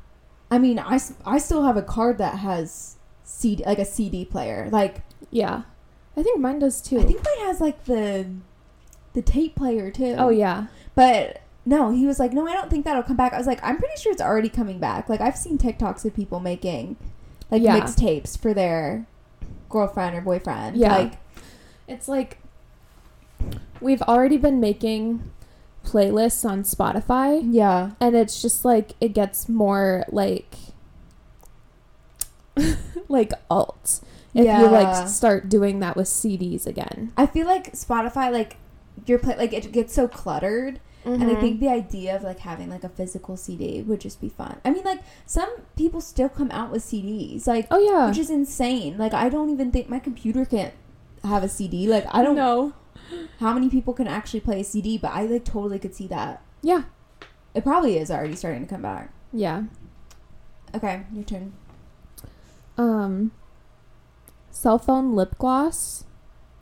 I mean, I I still have a card that has CD like a CD player. Like Yeah. I think mine does too. I think mine has like the the tape player too. oh yeah. But no, he was like, no, I don't think that'll come back. I was like, I'm pretty sure it's already coming back. Like I've seen TikToks of people making like Yeah. mixtapes for their girlfriend or boyfriend. Yeah. Like It's like we've already been making playlists on Spotify yeah. and it's just like it gets more like [laughs] like alt if you like start doing that with CDs again. I feel like Spotify like your play like it gets so cluttered and I think the idea of like having like a physical CD would just be fun. I mean like some people still come out with CDs like Oh yeah. which is insane. Like I don't even think my computer can't have a CD. Like I don't know. how many people can actually play a CD, but I like totally could see that. Yeah. It probably is already starting to come back. Yeah. Okay, your turn. um cell phone lip gloss.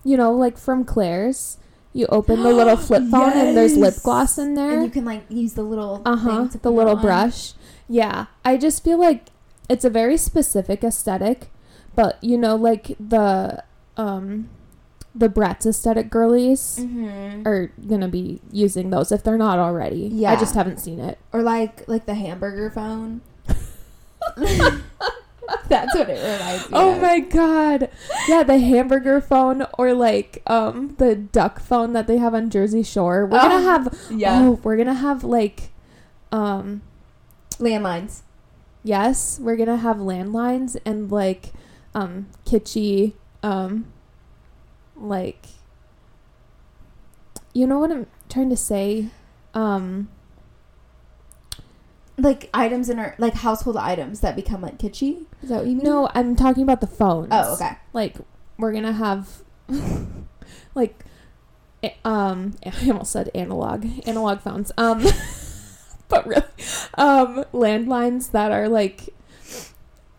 You know, like from Claire's. You open the little [gasps] flip phone and there's lip gloss in there. And you can like use the little Uh huh. thing to The little brush. Yeah. I just feel like it's a very specific aesthetic, but you know, like the um the Bratz aesthetic girlies Mhm. are gonna be using those if they're not already. Yeah, I just haven't seen it. Or like like the hamburger phone. [laughs] [laughs] [laughs] That's what it reminds me Oh of. my god. Yeah, the hamburger phone or like um the duck phone that they have on Jersey Shore. We're gonna Oh, have Yeah. oh, we're gonna have like um Landlines. yes, we're gonna have landlines and like um kitschy um like you know what I'm trying to say? Um Like items in our like household items that become like kitschy. Is that what you mean? no, I'm talking about the phones. Oh, okay. Like we're gonna have [laughs] like um I almost said analog analog phones um [laughs] but really um landlines that are like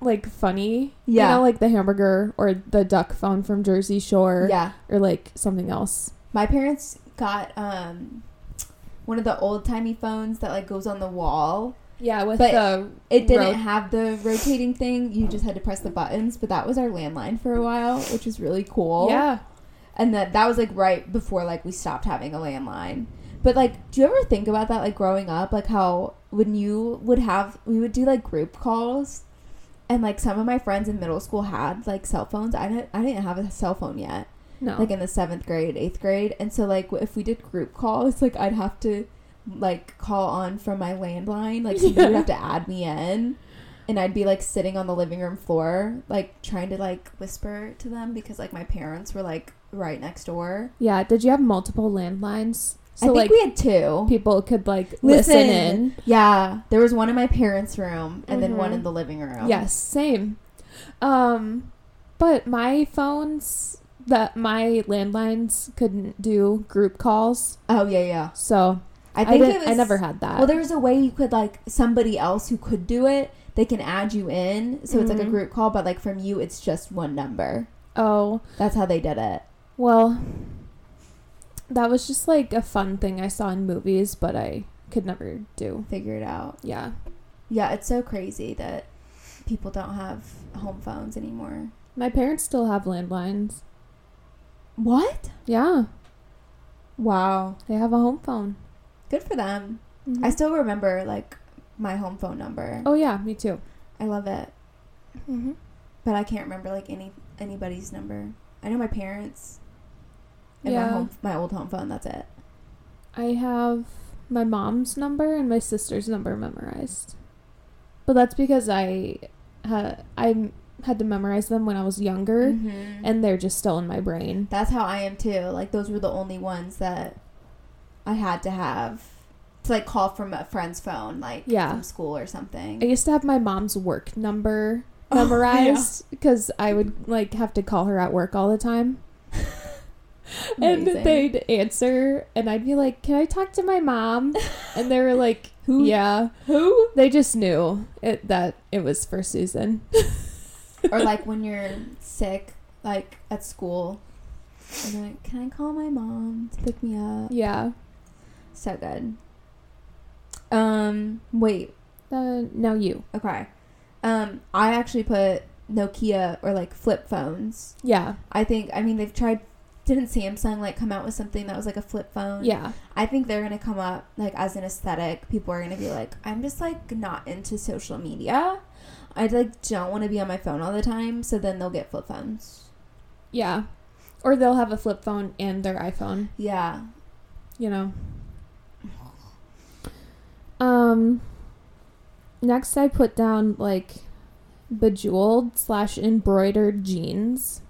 like funny Yeah. you know like the hamburger or the duck phone from Jersey Shore yeah. or like something else My parents got um one of the old timey phones that like goes on the wall. Yeah with But the It didn't have the rotating thing. You just had to press the buttons, but that was our landline for a while, which was really cool. yeah And that that was like right before like we stopped having a landline. But like do you ever think about that like growing up like how when you would have we would do like group calls and like some of my friends in middle school had like cell phones. I didn't I didn't have a cell phone yet. no like in the seventh grade, eighth grade, and so like if we did group calls, like I'd have to like call on from my landline, like somebody [laughs] would have to add me in, and I'd be like sitting on the living room floor, like trying to like whisper to them because like my parents were like right next door. yeah did you have multiple landlines so I think like we had two. people could like listen, Listen. in Yeah, there was one in my parents' room and then one Mhm. in the living room. Yes, same. Um, but my phones that my landlines couldn't do group calls, Oh yeah, yeah. so I I, think didn't, it was. I never had that. Well, there was a way you could like somebody else who could do it. They can add you in, so it's like a Mhm. group call, but like from you, it's just one number. oh That's how they did it. well, that was just like a fun thing I saw in movies, but I could never do. Figure it out. Yeah, Yeah, it's so crazy that people don't have home phones anymore. my parents still have landlines. What? Yeah, Wow. they have a home phone. Good for them. Mhm. I still remember like my home phone number. oh yeah, me too. I love it, Mm-hmm. but I can't remember like any anybody's number. I know my parents and Yeah. my home my old home phone. That's it. I have my mom's number and my sister's number memorized. But that's because I had I had to memorize them when I was younger Mhm. and they're just still in my brain. That's how I am too. Like those were the only ones that I had to have to like call from a friend's phone, like Yeah. from school or something. I used to have my mom's work number Oh, yeah. memorized because I would like have to call her at work all the time. [laughs] And they'd answer and I'd be like, "Can I talk to my mom?" And they were like, [laughs] Who? "Yeah." Who? They just knew it that it was for Susan. or [laughs] like when you're sick, like at school, and like, "Can I call my mom to pick me up?" Yeah. So good. Um. Wait. Uh, now you. Okay. Um. I actually put Nokia or like flip phones. Yeah. I think. I mean, they've tried. Didn't Samsung like come out with something that was like a flip phone? Yeah. I think they're gonna come up like as an aesthetic. People are gonna be like, I'm just like not into social media. I like don't want to be on my phone all the time. So then they'll get flip phones. Yeah. Or they'll have a flip phone and their iPhone, Yeah. you know. Um next I put down like bejeweled slash embroidered jeans.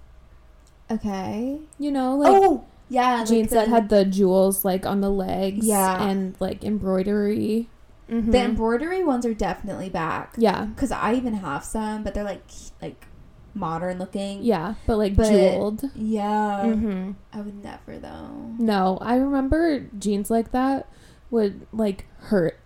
Okay. You know, like oh yeah, jeans that had the jewels like on the legs Yeah. and like embroidery. Mhm. the embroidery ones are definitely back. yeah. Cause I even have some, but they're like like modern looking. Yeah, but like But- jeweled. Yeah. Mhm. I would never though. No, I remember jeans like that would like hurt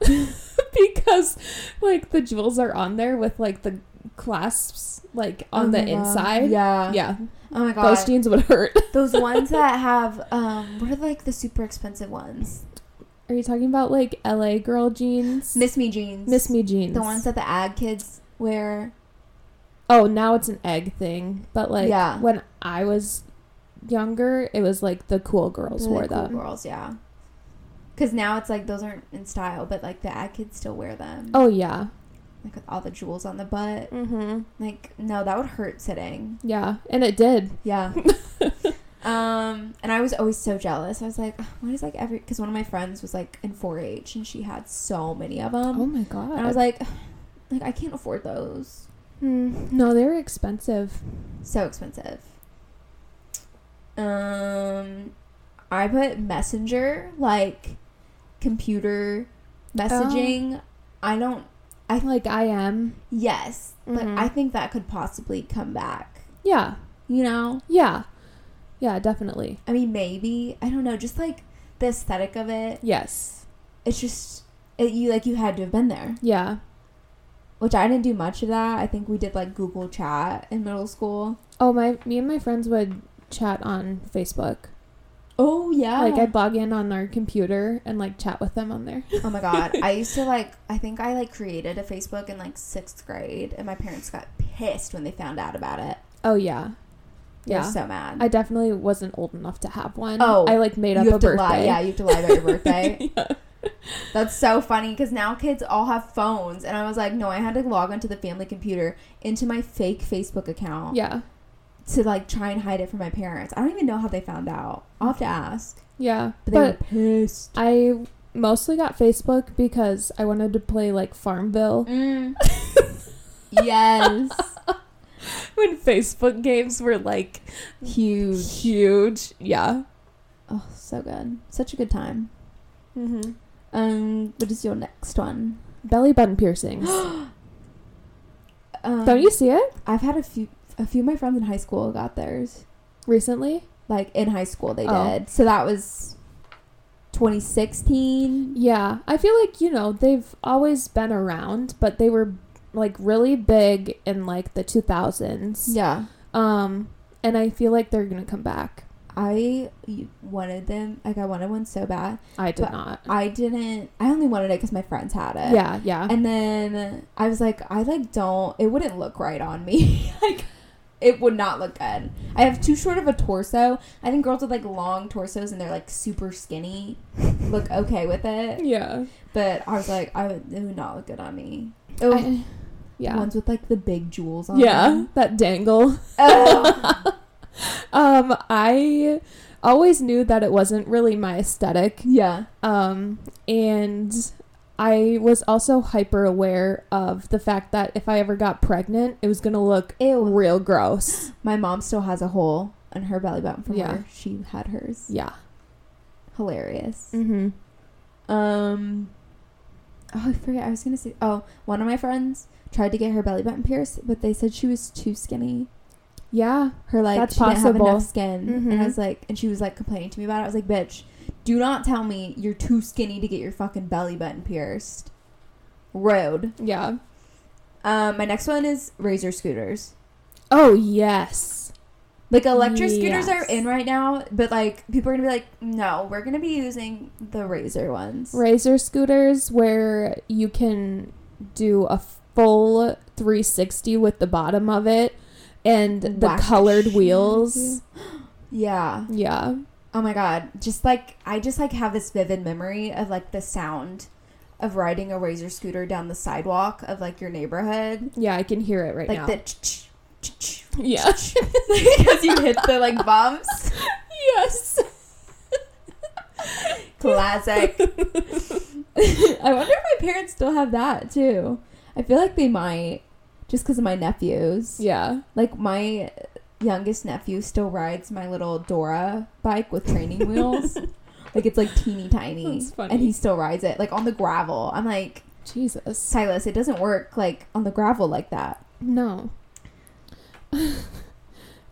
[laughs] because like the jewels are on there with like the clasps like on Oh the God. inside. Yeah. Yeah. Oh my god. Those jeans would hurt. [laughs] Those ones that have um, what are like the super expensive ones? Are you talking about like LA girl jeans? Miss Me jeans. Miss Me jeans. The ones that the ag kids wear. Oh, now it's an ag thing, but like Yeah. when I was younger, it was like the cool girls The wore cool them. girls, yeah. Because now it's like those aren't in style, but like the ag kids still wear them. Oh yeah. Like with all the jewels on the butt. Mhm. Like no, that would hurt sitting. Yeah, and it did. Yeah. [laughs] um, and I was always so jealous. I was like, why is like every? Because one of my friends was like in 4-H and she had so many of them. oh my god. and I was like, like I can't afford those. Hmm. no, they were expensive. So expensive. Um, I put messenger like computer messaging. I don't. I like I am. Yes, but Mhm. I think that could possibly come back. Yeah. You know? Yeah. Yeah, definitely. I mean, maybe I don't know. Just like the aesthetic of it, Yes. it's just it, you like you had to have been there. Yeah. Which I didn't do much of that. I think we did like Google Chat in middle school. Oh, my me and my friends would chat on Facebook. Oh yeah. Like I'd log in on our computer and like chat with them on there. Oh my god. I [laughs] used to like I think I like created a Facebook in like sixth grade and my parents got pissed when they found out about it. Oh yeah. They were Yeah. so mad. I definitely wasn't old enough to have one. Oh, I like made up you a to birthday. lie. Yeah, you have to lie about your birthday. [laughs] Yeah. That's so funny because now kids all have phones, and I was like, no, I had to log onto the family computer into my fake Facebook account Yeah. To like try and hide it from my parents. I don't even know how they found out. I'll have to ask. Yeah. But they But were pissed. I mostly got Facebook because I wanted to play like Farmville. Mm. [laughs] yes, [laughs] When Facebook games were like huge. huge. Yeah. Oh, so good. Such a good time. Mm-hmm. Um, what is your next one? Belly button piercings. Um, [gasps] Don't you see it I've had a few. A few of my friends in high school got theirs. recently? Like in high school, they Oh. did. So that was 2016. Yeah. I feel like, you know, they've always been around, but they were like really big in like the 2000s. Yeah. Um and I feel like they're going to come back. I wanted them. Like I wanted one so bad. I did not. I didn't. I only wanted it because my friends had it. yeah, yeah. And then I was like, I like don't. It wouldn't look right on me. [laughs] like, it would not look good. I have too short of a torso. I think girls with like long torsos and they're like super skinny look okay with it. yeah. But I was like, I would. It would not look good on me. Oh, I- yeah. ones with like the big jewels on. Yeah, them. that dangle. Ugh. [laughs] Um, I always knew that it wasn't really my aesthetic. yeah. Um, and I was also hyper aware of the fact that if I ever got pregnant, it was gonna look Ew. real gross. [gasps] My mom still has a hole on her belly button from Yeah. where she had hers. Yeah. Hilarious. Mm-hmm. Um. Oh, I forget. I was gonna say. Oh, one of my friends tried to get her belly button pierced, but they said she was too skinny. Yeah. Her like That's she didn't have enough skin, and Mhm. I was like, and she was like complaining to me about it. I was like, bitch, do not tell me you're too skinny to get your fucking belly button pierced. Road. Yeah. Um, my next one is razor scooters. Oh yes. Like electric scooters are in right now, but like people are gonna be like, no, we're gonna be using the razor ones. Razor scooters where you can do a full 360 with the bottom of it and the colored shit wheels. [gasps] Yeah. Yeah. Oh my god. Just like I just like have this vivid memory of like the sound of riding a razor scooter down the sidewalk of like your neighborhood. Yeah, I can hear it right like now. Like the ch- ch- ch- yeah. [laughs] because you hit the like bumps. yes. Classic. [laughs] I wonder if my parents still have that too. I feel like they might just because of my nephews. Yeah. Like my youngest nephew still rides my little Dora bike with training wheels. [laughs] like it's like teeny tiny. And he still rides it like on the gravel. I'm like, Jesus. Silas, it doesn't work like on the gravel like that. No. [laughs]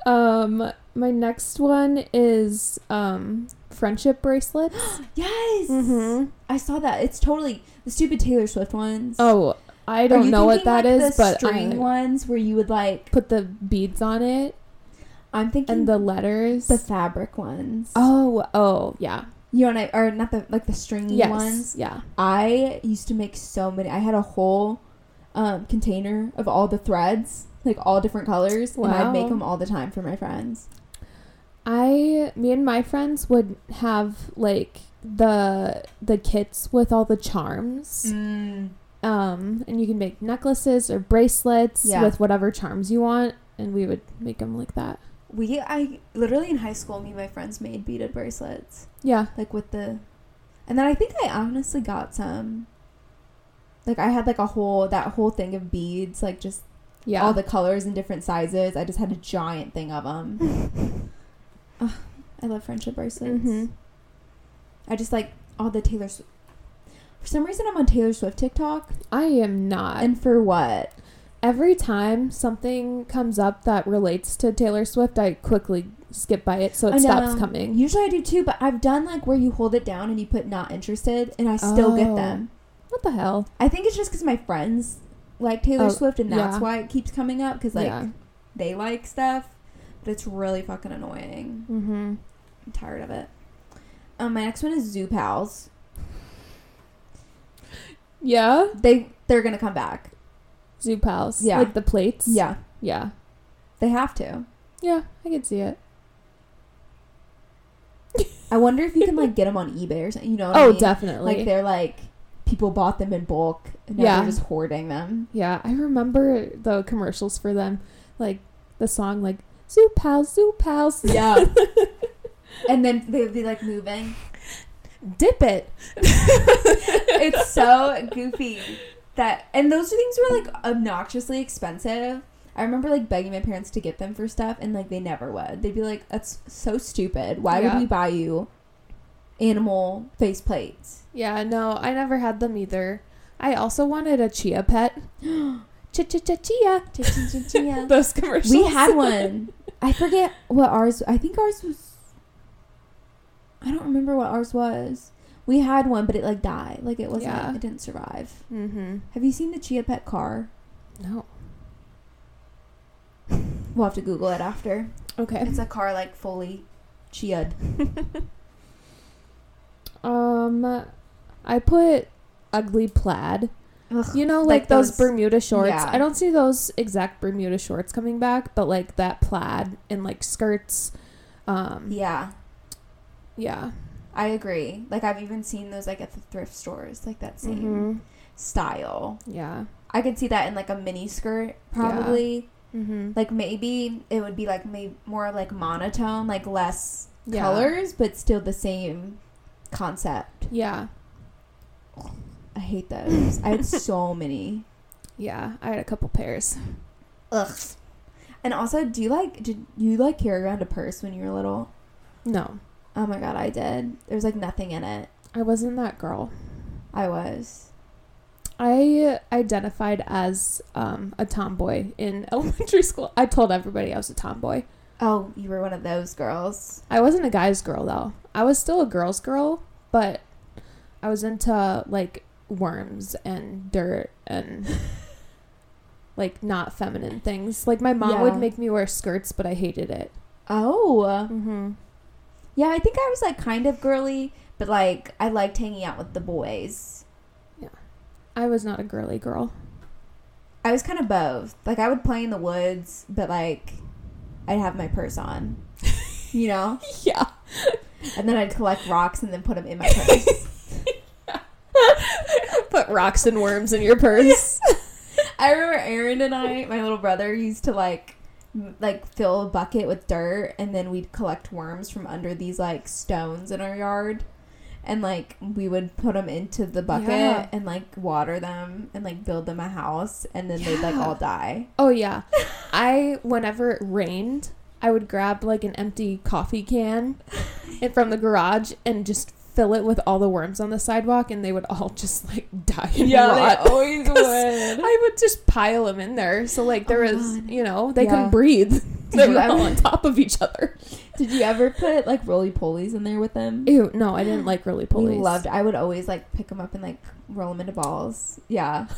um my next one is um friendship bracelets. [gasps] Yes. mhm. I saw that. It's totally the stupid Taylor Swift ones. Oh, I don't know what that like, is, the but string I ones where you would like. put the beads on it I'm thinking and the letters. the fabric ones. oh, oh, yeah. You know, what I, or not the like the stringy Yes. ones. Yeah. I used to make so many. I had a whole um, container of all the threads, like all different colors, and I'd make them all the time for my friends. I me and my friends would have like the the kits with all the charms. Mm. Um and you can make necklaces or bracelets Yeah. with whatever charms you want and we would make them like that. We I literally in high school me and my friends made beaded bracelets. Yeah. Like with the, and then I think I honestly got some. Like I had like a whole that whole thing of beads, like just Yeah. all the colors and different sizes. I just had a giant thing of them. [laughs] I love friendship bracelets. Mhm. I just like all the Taylor. Swift. For some reason, I'm on Taylor Swift TikTok, I am not. and for what? Every time something comes up that relates to Taylor Swift, I quickly skip by it so it stops coming. Usually I do too, but I've done like where you hold it down and you put not interested, and I still get Oh. them. What the hell? I think it's just because my friends like Taylor Oh, Swift, and that's yeah. why it keeps coming up because like yeah. they like stuff, but it's really fucking annoying. Mm-hmm. I'm tired of it. Um, my next one is Zoo Pals. Yeah. They they're gonna come back. Zoo pals. Yeah. Like the plates. Yeah, Yeah. they have to. Yeah. I can see it. [laughs] I wonder if you can like get them on eBay or something. You know? Oh, I mean? definitely. Like they're like people bought them in bulk and now Yeah. they're just hoarding them. yeah. I remember the commercials for them. Like the song, like Zoo pals, Zoo pals. Yeah. [laughs] and then they'd be like moving. Dip it. [laughs] it's so goofy that and those things were like obnoxiously expensive. I remember like begging my parents to get them for stuff and like they never would. They'd be like, That's so stupid. Why Yeah. would we buy you animal face plates? Yeah, no, I never had them either. I also wanted a chia pet. [gasps] Chia chia chia chia. [laughs] Those commercials. we had one. I forget what ours I think ours was I don't remember what ours was. We had one, but it like died. Like it wasn't Yeah. it didn't survive. Mm-hmm. Have you seen the Chia Pet car? No. We'll have to Google it after. Okay. It's a car like fully Chia'd. [laughs] Um, I put ugly plaid. Ugh. You know, like, Like those, those- Bermuda shorts. yeah. I don't see those exact Bermuda shorts coming back, but like that plaid and like skirts. Um, Yeah, yeah. I agree. Like I've even seen those like at the thrift stores, like that same Mhm. style. Yeah. I could see that in like a mini skirt, probably. Mm-hmm. Like maybe it would be like maybe more like monotone, like less Yeah. colors, but still the same concept. Yeah. I hate those. I had [laughs] so many. Yeah. I had a couple pairs. Ugh. And also, do you like did you like carry around a purse when you were little? No, Oh my god, I did. There was like nothing in it. I wasn't that girl. I was. I identified as um, a tomboy in [laughs] elementary school. I told everybody I was a tomboy. Oh, you were one of those girls. I wasn't a guy's girl though. I was still a girl's girl, but I was into like worms and dirt and [laughs] like not feminine things. Like my mom Yeah. would make me wear skirts, but I hated it. Oh. Mm-hmm. Yeah, I think I was like kind of girly, but like I liked hanging out with the boys. Yeah. I was not a girly girl. I was kind of both. Like I would play in the woods, but like I'd have my purse on. You know? [laughs] Yeah. And then I'd collect rocks and then put them in my purse. [laughs] Put rocks and worms in your purse. [laughs] I remember Aaron and I, my little brother, used to like like fill a bucket with dirt and then we'd collect worms from under these like stones in our yard. And like we would put them into the bucket Yeah. and like water them and like build them a house and then they'd like all die. Oh yeah. [laughs] I whenever it rained, I would grab like an empty coffee can [laughs] and from the garage and just fill it with all the worms on the sidewalk and they would all [laughs] just like die and rot. always [laughs] 'Cause I would just pile them in there. So like there Oh, was, God. you know, they Yeah. couldn't breathe. [laughs] They were all on top of each other. Did you ever put like roly polies in there with them? Ew, no, I didn't [gasps] like roly polies. loved. I would always like pick them up and like roll them into balls. Yeah,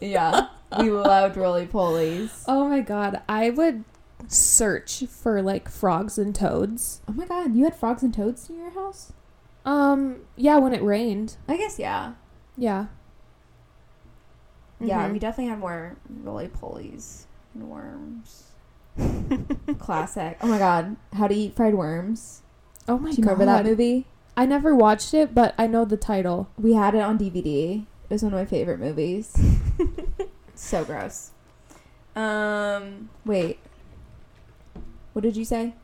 yeah. we loved roly polies. Oh my god, I would search for like frogs and toads. Oh my god, you had frogs and toads in your house? Um, yeah, when it rained. I guess yeah. Yeah. Yeah, Mhm. we definitely had more roly polies and worms. [laughs] Classic. Oh my god, how to eat fried worms? Oh my Do you god. remember that movie? I never watched it, but I know the title. We had it on DVD. It was one of my favorite movies. [laughs] so gross. Um, wait. What did you say?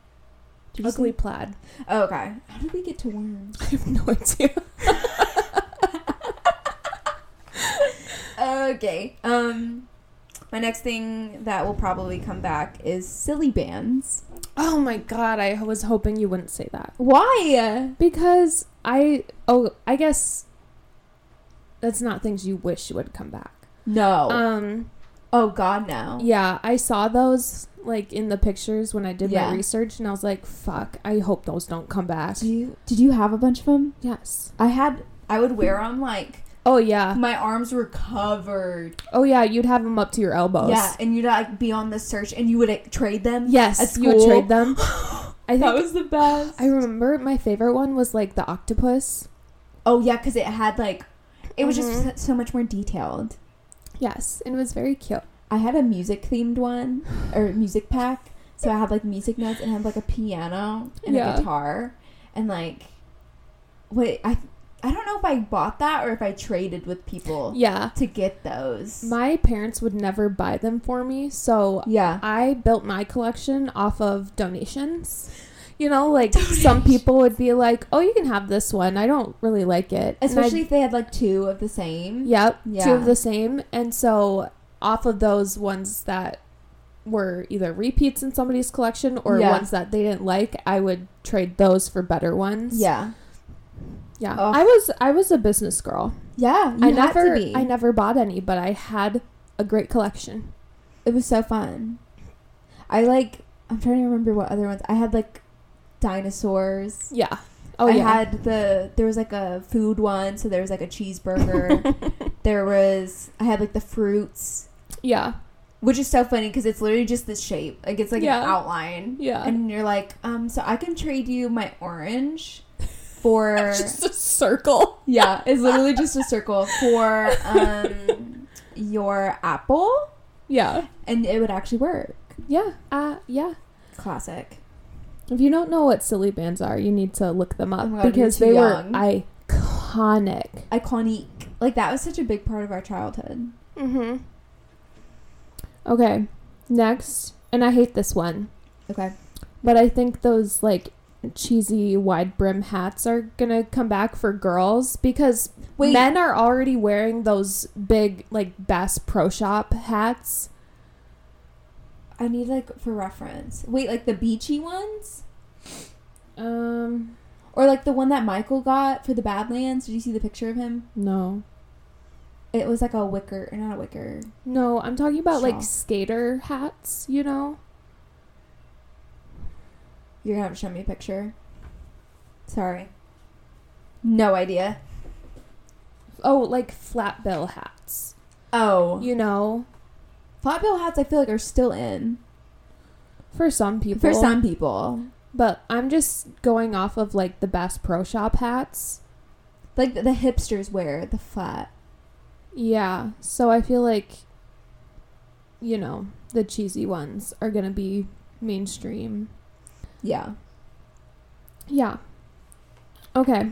Ugly plaid. Oh, okay. How did we get to worms? [laughs] I have no idea. [laughs] okay. Um, my next thing that will probably come back is silly bandz. Oh my god, I was hoping you wouldn't say that. Why? Because I oh, I guess that's not things you wish would come back. No. Um Oh God, no. Yeah, I saw those like in the pictures when I did Yeah. my research, and I was like, "Fuck! I hope those don't come back." Do you did you have a bunch of them? Yes. I had. I would wear them like Oh yeah. my arms were covered. Oh yeah. You'd have them up to your elbows. Yeah, and you'd like be on the search, and you would like, trade them. Yes. You would trade them. [laughs] I think that was the best. I remember my favorite one was like the octopus. oh yeah, because it had like, it was Mhm. just so much more detailed. Yes, and it was very cute. I had a music themed one or music pack. So I had like music notes and I had like a piano and Yeah. a guitar and like wait, I I don't know if I bought that or if I traded with people Yeah. to get those. My parents would never buy them for me, so yeah. I built my collection off of donations. You know, like some people would be like, "Oh, you can have this one. I don't really like it." Especially if they had like two of the same. Yep, yeah. two of the same. And so, off of those ones that were either repeats in somebody's collection or Yeah. ones that they didn't like, I would trade those for better ones. Yeah. yeah. Ugh. I was I was a business girl. Yeah. You I never to be. I never bought any, but I had a great collection. It was so fun. I like I'm trying to remember what other ones. I had like dinosaurs. Yeah. Oh I yeah. had the there was like a food one, so there was like a cheeseburger. [laughs] there was I had like the fruits, yeah. which is so funny because it's literally just the shape. Like it's like Yeah. an outline. Yeah. And you're like, um, so I can trade you my orange for [laughs] Just a circle. [laughs] yeah, it's literally just a circle for um your apple, Yeah. and it would actually work. Yeah. Uh yeah. Classic. If you don't know what silly bandz are, you need to look them up Oh God, because they young. were iconic. Iconic. Like that was such a big part of our childhood. Mm-hmm. Okay. Next, and I hate this one, Okay. but I think those like cheesy wide brim hats are gonna come back for girls because Wait. men are already wearing those big like Bass Pro Shop hats. I need like for reference. Wait, like the beachy ones? Um, Or like the one that Michael got for the Badlands? Did you see the picture of him? no, It was like a wicker, or not a wicker. no, I'm talking about like skater hats. You know. You're gonna have to show me a picture. Sorry. No idea. Oh, like flat bill hats. Oh. You know, Flat bill hats I feel like are still in. for some people. For some people. But I'm just going off of like the Bass Pro Shop hats. Like the, the hipsters wear the flat. Yeah. So I feel like, you know, the cheesy ones are going to be mainstream. Yeah. Yeah. Okay.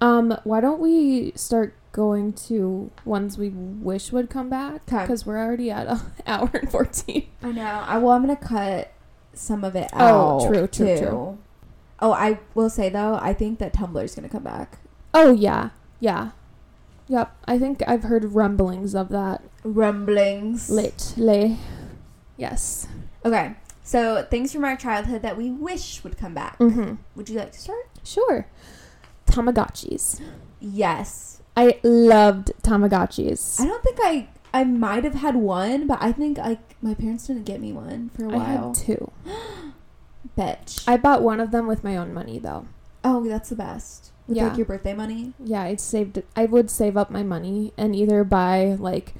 Um, why don't we start going to ones we wish would come back? Because we're already at an [laughs] hour and 14. I know. I well I'm gonna cut some of it Oh, out. true, true, too. true. Oh, I will say though, I think that Tumblr is gonna come back. Oh, yeah. Yeah. Yep. I think I've heard rumblings of that Rumblings. lately. Yes. Okay. So things from our childhood that we wish would come back. Mm-hmm. Would you like to start? Sure. Tamagotchis. Yes. I loved Tamagotchis. I don't think I I might have had one, but I think like my parents didn't get me one for a while. I had two. [gasps] Bitch. I bought one of them with my own money though. oh, that's the best. With Yeah. like your birthday money. Yeah, I saved I would save up my money and either buy like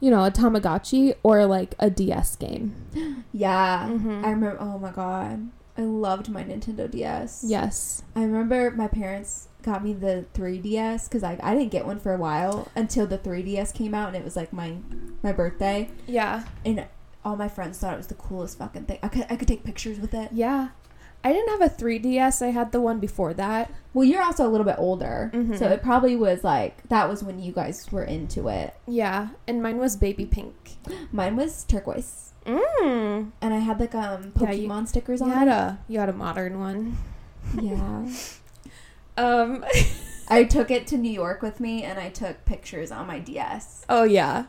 you know, a Tamagotchi or like a DS game. [gasps] Yeah. Mhm. I remember. Oh my god. I loved my Nintendo DS. Yes. I remember my parents got me the 3DS because I, I didn't get one for a while until the 3DS came out and it was like my my birthday Yeah. and all my friends thought it was the coolest fucking thing. I could I could take pictures with it. Yeah. I didn't have a 3DS. I had the one before that. Well, you're also a little bit older, Mhm. so it probably was like that was when you guys were into it. Yeah, and mine was baby pink. Mine was turquoise, Mm. and I had like um Yeah, you- Pokemon stickers You on had it. a you had a modern one. Yeah. [laughs] Um. I took it to New York with me, and I took pictures on my DS. oh yeah.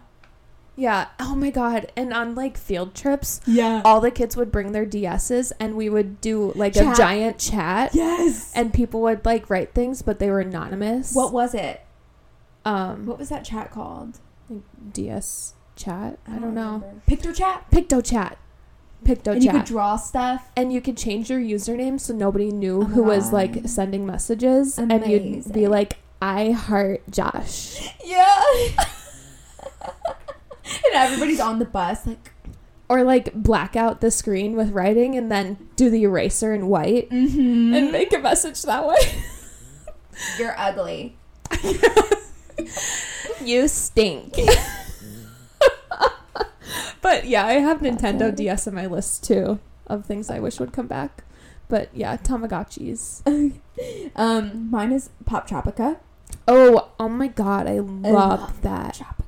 Yeah. Oh my god. And on like field trips, Yeah. all the kids would bring their DSs and we would do like Chat. a giant chat Yes. and people would like write things but they were anonymous. what was it? um What was that chat called? DS chat. I don't, know. remember. PictoChat. PictoChat. PictoChat. And chat. you could draw stuff. and you could change your username so nobody knew Oh who was like sending messages and you'd be like i heart josh [laughs] Yeah. [laughs] [laughs] and everybody's on the bus, like, or like black out the screen with writing and then do the eraser in white mm-hmm. and make a message that way [laughs] you're ugly. [laughs] you stink but yeah i have nintendo ds on my list too of things i wish would come back but yeah tamagotchis Um, mine is Poptropica. oh oh my god i love that Tropica.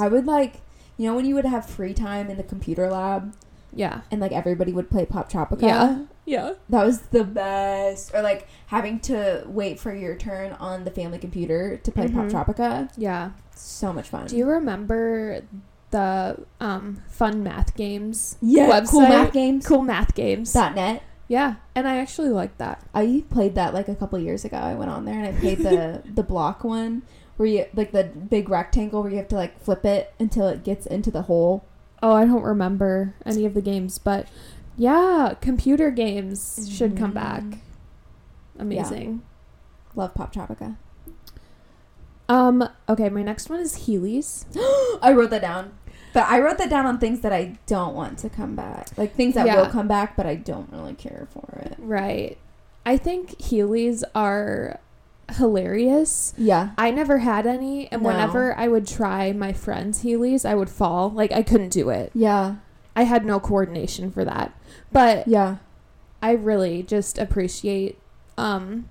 I would like, you know, when you would have free time in the computer lab yeah and like everybody would play Poptropica. yeah yeah That was the best. Or like having to wait for your turn on the family computer to play Mhm. Poptropica. yeah So much fun. Do you remember the um, fun math games? yeah, cool math games. Cool math games. Dot net. Yeah, and I actually like that. I played that like a couple years ago. I went on there and I played the [laughs] the block one where you like the big rectangle where you have to like flip it until it gets into the hole. Oh, I don't remember any of the games, but yeah, computer games should come back. Mhm. Amazing. Love Poptropica. Um. Okay, my next one is Heelys. [gasps] I wrote that down. But I wrote that down on things that I don't want to come back. Like things that Yeah. will come back, but I don't really care for it. Right. I think Heelys are hilarious. Yeah. I never had any, and No. whenever I would try my friends' Heelys, I would fall. Like I couldn't do it. Yeah. I had no coordination for that. But Yeah. I really just appreciate um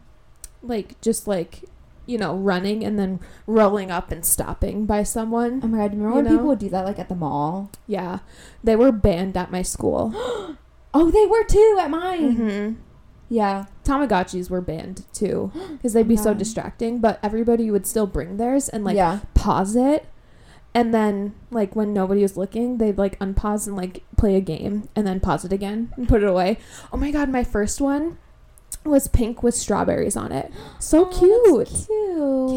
like just like you know running and then rolling up and stopping by someone. Oh my god, remember You when know? people would do that like at the mall? Yeah. They were banned at my school. [gasps] Oh, they were too at mine. Mhm. Yeah. Tamagotchis were banned too [gasps] because they'd be so distracting, but everybody would still bring theirs and like yeah. pause it. And then like when nobody was looking, they'd like unpause and like play a game and then pause it again and put it away. Oh my god, my first one was pink with strawberries on it. [gasps] So Oh, cute. that's cute.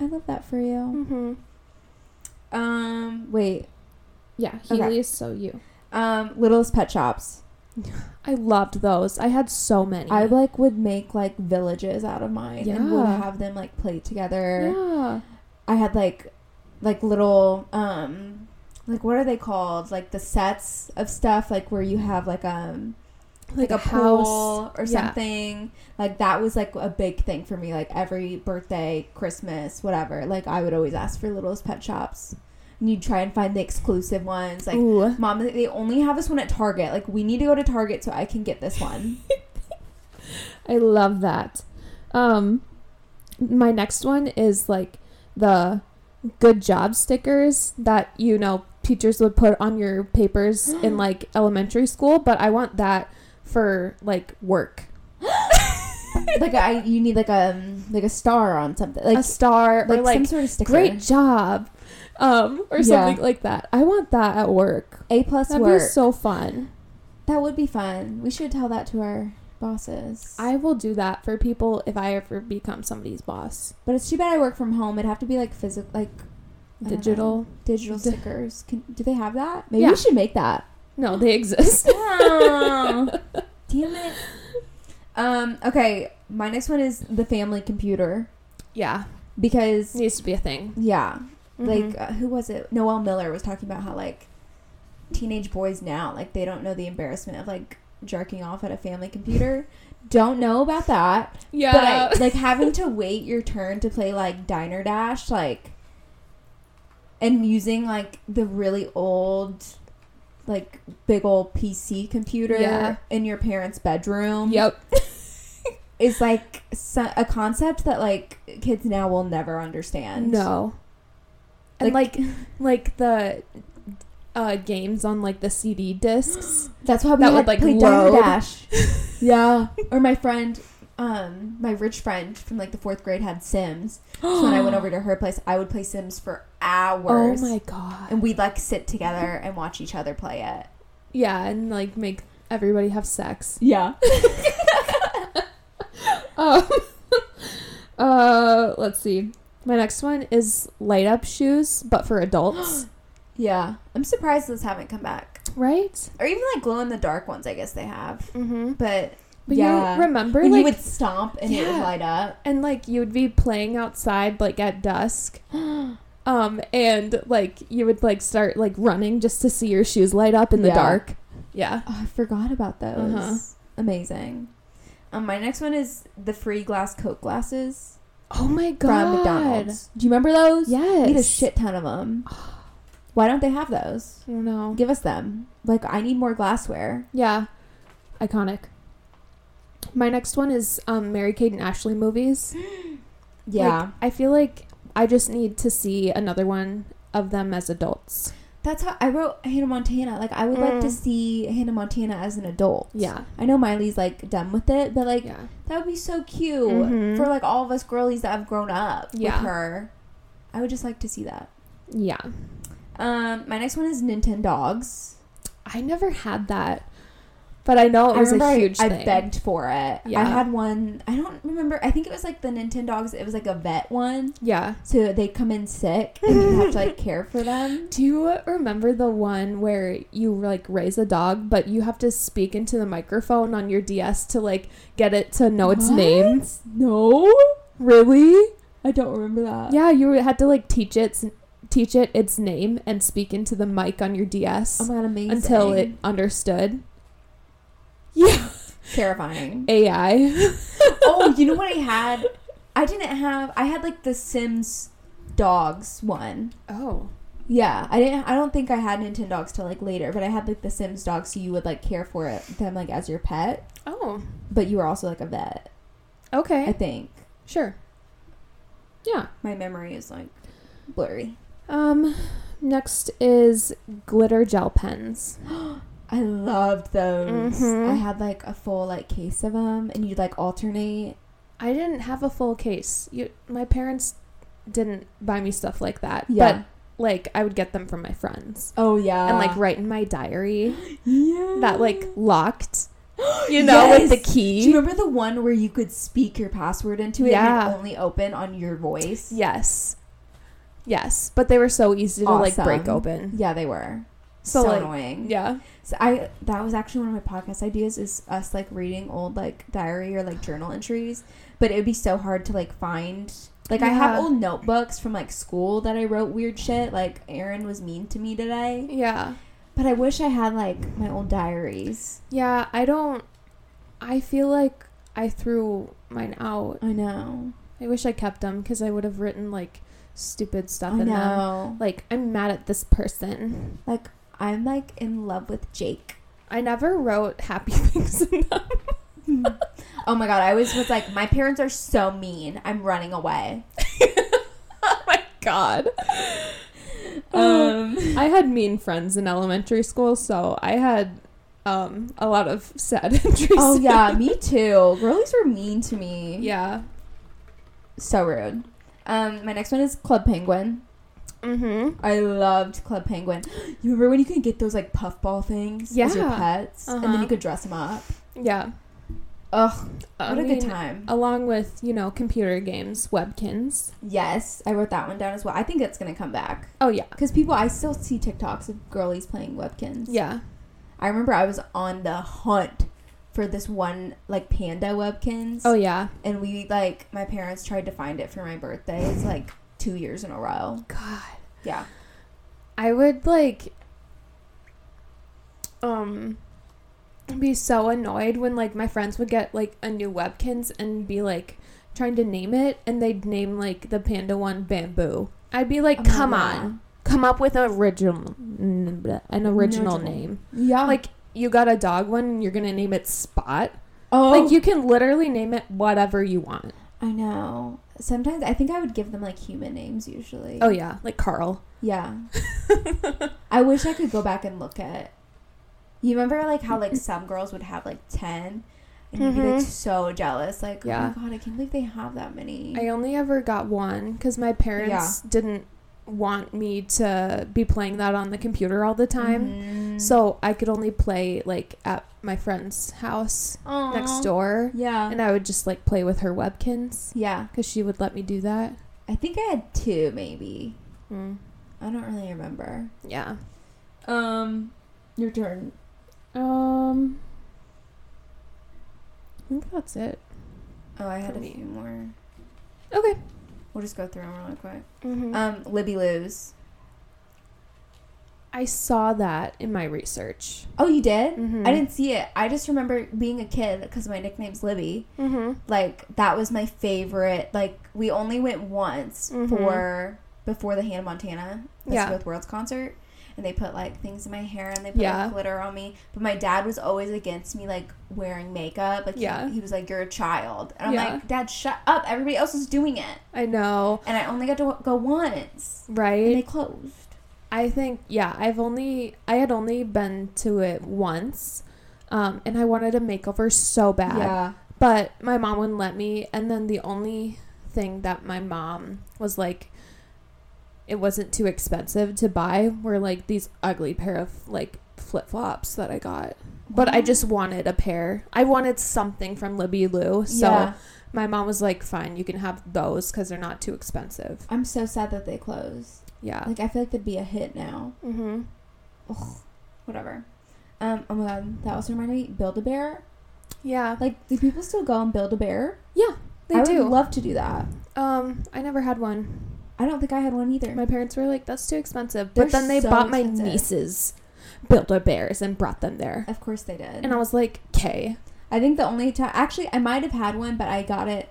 Yeah. I love that for you. Mm-hmm. Um, wait. Yeah, Okay. Healy is so you. Um, Littlest Pet Shops. I loved those. I had so many. I like would make like villages out of mine and would Yeah. have them like play together. yeah. I had like like little um like what are they called? Like the sets of stuff like where you have like um like, a, pool or Yeah. something. Like that was like a big thing for me. Like every birthday, Christmas, whatever. Like I would always ask for littlest pet shops. And you'd try and find the exclusive ones. Like Ooh. Mom, they only have this one at Target. Like, we need to go to Target so I can get this one. [laughs] I love that. Um, my next one is like the good job stickers that you know teachers would put on your papers [gasps] in like elementary school, but I want that for like work. [gasps] [laughs] like, I you need like a um, like a star on something, like a star like, like some sort of sticker. great job, um, or Yeah. something like that. I want that at work. A plus That'd work. be so fun. that would be fun. We should tell that to our bosses. I will do that for people if I ever become somebody's boss. but it's too bad I work from home. It'd have to be like physical, like I don't know, Digital. digital stickers. Can, do they have that? Maybe Yeah. we should make that. No, they exist. Oh, [laughs] damn it. Um. Okay. My next one is the family computer yeah, because it needs to be a thing. yeah, like Mhm. uh, who was it noel miller was talking about how like teenage boys now like they don't know the embarrassment of like jerking off at a family computer [laughs] don't know about that yeah, but like having to wait your turn to play like diner dash like and using like the really old like big old pc computer Yeah. in your parents bedroom yep. [laughs] is like a concept that like kids now will never understand No. And like [laughs] like the uh games on like the CD discs. [gasps] That's why we That would, like, play load. Dash. [laughs] yeah. Or my friend, um, my rich friend from like the fourth grade had Sims. So when I went [gasps] over to her place, I would play Sims for hours. Oh my god. And we'd like sit together and watch each other play it. Yeah, and like make everybody have sex. Yeah. [laughs] Um uh let's see. My next one is light up shoes, but for adults, [gasps] Yeah, I'm surprised those haven't come back, right? or even like glow in the dark ones. I guess they have, Mm-hmm. but But yeah, you remember when like you would stomp and it would Yeah. light up. and like you would be playing outside like at dusk. [gasps] Um and like you would like start like running just to see your shoes light up in the Yeah. dark. Yeah. Oh, I forgot about those. Uh-huh. Amazing. Um, my next one is the free glass Coke glasses. Oh my god. From McDonald's. Do you remember those? Yes. We had a shit ton of them. Why don't they have those? I don't know. Give us them. Like, I need more glassware. Yeah. Iconic. My next one is um Mary Kate and Ashley movies. [gasps] Yeah. Like, I feel like I just need to see another one of them as adults. That's how I wrote Hannah Montana. Like, I would like to Mm. see Hannah Montana as an adult. Yeah. I know Miley's like done with it, but like, Yeah. that would be so cute Mhm. for like all of us girlies that have grown up Yeah. with her. I would just like to see that. Yeah. Um, My next one is Nintendogs. I never had that. But I know it was I a I- huge I, thing. begged for it. Yeah. I had one. I don't remember. I think it was like the Nintendogs. It was like a vet one. Yeah. So they come in sick and you have to like [laughs] care for them. Do you remember the one where you like raise a dog, but you have to speak into the microphone on your DS to like get it to know its What? name? No, really? I don't remember that. Yeah, you had to like teach it teach it its name and speak into the mic on your DS Oh my god, amazing. until it understood. Yeah, terrifying. AI. oh, you know what I [laughs] had? I didn't have. I had like the Sims dogs one. oh, Yeah, I didn't. I don't think I had Nintendo dogs till like later, but I had like the Sims dogs, so you would like care for it them like as your pet, oh, but you were also like a vet. okay, I think sure. Yeah. my memory is like blurry. Um, next is glitter gel pens. [gasps] [gasps] I loved those. Mhm. I had like a full like case of them, and you'd like alternate. I didn't have a full case. You, my parents didn't buy me stuff like that. Yeah. But like, I would get them from my friends Oh yeah, and like write in my diary yeah. that like locked. [gasps] You know, with the key. Do you remember the one where you could speak your password into it Yeah. and it only open on your voice? Yes. Yes, but they were so easy to like break open. Yeah, they were. So, So, like, annoying. Yeah. So I that was actually one of my podcast ideas is us like reading old like diary or like journal entries, but it would be so hard to like find. Like I have old notebooks from like school that I wrote weird shit. Like Aaron was mean to me today, Yeah. but I wish I had like my old diaries. Yeah, I don't I feel like I threw mine out. I know. I wish I kept them cuz I would have written like stupid stuff I in them. Like I'm mad at this person. Like I'm like in love with Jake. I never wrote happy [laughs] things in them. [laughs] Oh my god, I always was like, my parents are so mean. I'm running away. [laughs] oh my god. Um, I had mean friends in elementary school, so I had um a lot of sad entries. oh yeah, me too. Girlies were mean to me. Yeah. So rude. Um, my next one is Club Penguin. Mhm. I loved Club Penguin. You remember when you could get those like puffball things as your pets, and Uh-huh. then you could dress them up? Yeah. Ugh, what a mean, good time! Along with, you know, computer games, webkinz. Yes, I wrote that one down as well. I think it's gonna come back Oh yeah. because people. I still see TikToks of girlies playing Webkinz. Yeah. I remember I was on the hunt for this one like panda Webkinz. Oh yeah. and we like my parents tried to find it for my birthday. It's like two years in a row. God. Yeah. I would like um be so annoyed when like my friends would get like a new webkinz and be like trying to name it and they'd name like the panda one bamboo. I'd be like, Oh "Come God. on. Come up with an original an original Original. name." Yeah. Like you got a dog one and you're going to name it Spot. oh, Like you can literally name it whatever you want. I know. Sometimes I think I would give them like human names usually. Oh yeah, like Carl. Yeah. [laughs] I wish I could go back and look at. You remember like how like some girls would have like ten, and you'd be like Mhm. so jealous. Like, Yeah. Oh my god, I can't believe they have that many. I only ever got one because my parents didn't want me to be playing that on the computer all the time. Mhm. So I could only play like at my friend's house next door. Yeah. And I would just like play with her webkinz yeah. because she would let me do that. I think I had two, maybe. Mm. I don't really remember. Yeah. Um, your turn. Um. I think that's it. Oh, I had a me. few more. Okay. We'll just go through them really quick. Mm-hmm. Um, Libby Lu's. I saw that in my research. Oh, you did? Mhm. I didn't see it. I just remember being a kid because my nickname's Libby. Mm-hmm. Like that was my favorite. Like we only went once Mhm. for before the Hannah Montana Best Yeah. of Both Worlds concert, and they put like things in my hair and they put Yeah. like glitter on me. But my dad was always against me like wearing makeup. Like Yeah. he, was like, "You're a child," and I'm Yeah. like, "Dad, shut up! Everybody else is doing it." I know, And I only got to go once, Right. and they closed. I think yeah. I've only I had only been to it once, um, and I wanted a makeover so bad. Yeah. But my mom wouldn't let me. And then the only thing that my mom was like, it wasn't too expensive to buy were like these ugly pair of like flip flops that I got. But I just wanted a pair. I wanted something from Libby Lu. So yeah. my mom was like, fine, you can have those because they're not too expensive. I'm so sad that they closed. Yeah. Like I feel like they'd be a hit now. mm-hmm. Ugh, whatever. Um. Oh my god, that also reminded me. Build a bear. Yeah. Like, do people still go and build a bear? Yeah, they I do. would love to do that. um, I never had one. I don't think I had one either. My parents were like, that's too expensive. They're but then they so bought my nieces Build a Bears and brought them there. of course they did. And I was like, okay. I think the only time, actually, I might have had one, but I got it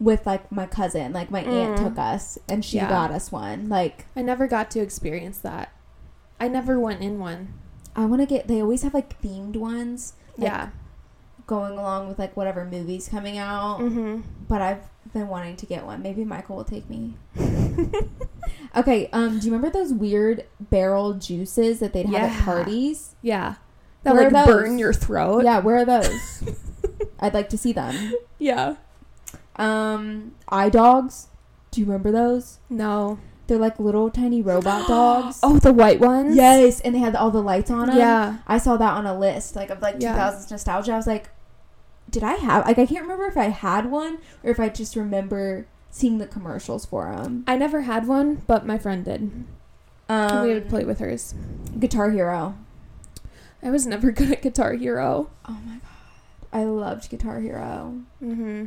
with like my cousin. Like my aunt Mm. took us, and she Yeah. got us one. Like I never got to experience that. I never went in one. I want to get. They always have like themed ones. Like, yeah. Going along with like whatever movies coming out. Mm-hmm. But I've been wanting to get one. Maybe Michael will take me. [laughs] Okay. Um. Do you remember those weird barrel juices that they'd have Yeah. at parties? Yeah. That Where like burn your throat. Yeah. Where are those? [laughs] I'd like to see them. Yeah. Um. i-Dogs. Do you remember those? No. They're like little tiny robot [gasps] dogs. Oh, the white ones? Yes, and they had all the lights on them. Yeah. I saw that on a list, like of like Yeah. 2000s nostalgia. I was like, did I have? Like, I can't remember if I had one or if I just remember seeing the commercials for them. I never had one, but my friend did. Um, we would play with hers. Guitar Hero. I was never [laughs] good at Guitar Hero. Oh my god, I loved Guitar Hero. Mm-hmm.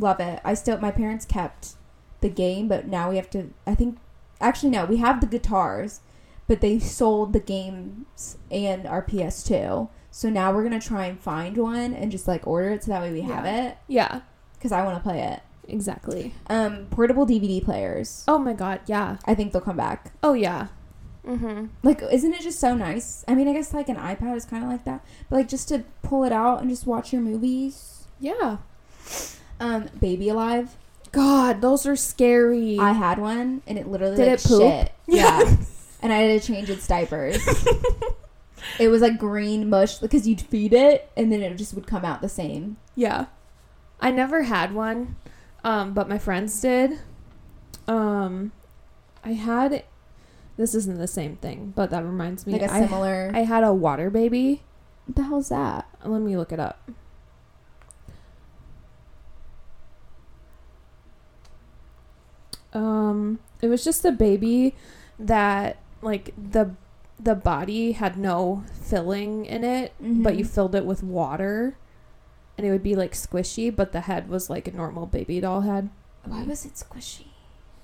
Love it. I still, my parents kept the game, but now we have to. I think, actually, no, we have the guitars, but they sold the games and our PS2. So now we're gonna try and find one and just like order it so that way we have it Yeah. because I want to play it. Exactly. Um, portable DVD players. Oh my god. Yeah. I think they'll come back. Oh yeah. Mm-hmm. Like, isn't it just so nice? I mean, I guess like an iPad is kind of like that, but like just to pull it out and just watch your movies. Yeah. Um, Baby Alive. God, those are scary. I had one and it literally Did like, it poop? shit. [laughs] Yeah. and I had to change its diapers. [laughs] it was like green mush because you'd feed it and then it just would come out the same. Yeah. I never had one, um, but my friends did. Um, I had. This isn't the same thing, but that reminds me. Like a I- similar. I, had a water baby. what the hell's that? Let me look it up. Um, it was just a baby that like the the body had no filling in it, but you Mhm. filled it with water, and it would be like squishy, but the head was like a normal baby doll head. Why was it squishy?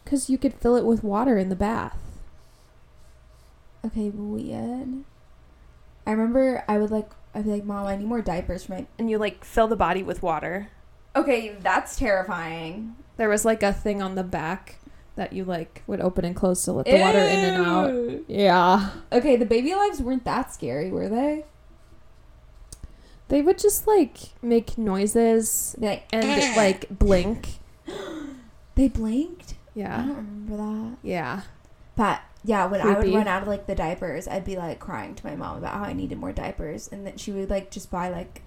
Because you could fill it with water in the bath. Okay, weird. I remember I would like I'd be like, Mom, I need more diapers for my And you like fill the body with water. Okay, that's terrifying. There was like a thing on the back that you like would open and close to let the water in and out. Yeah. Okay, the baby lives weren't that scary, were they? They would just like make noises like, and eh. like blink. [gasps] they blinked. Yeah. I don't remember that. Yeah. But yeah, when I would run out of like the diapers, I'd be like crying to my mom about how I needed more diapers, and then she would like just buy like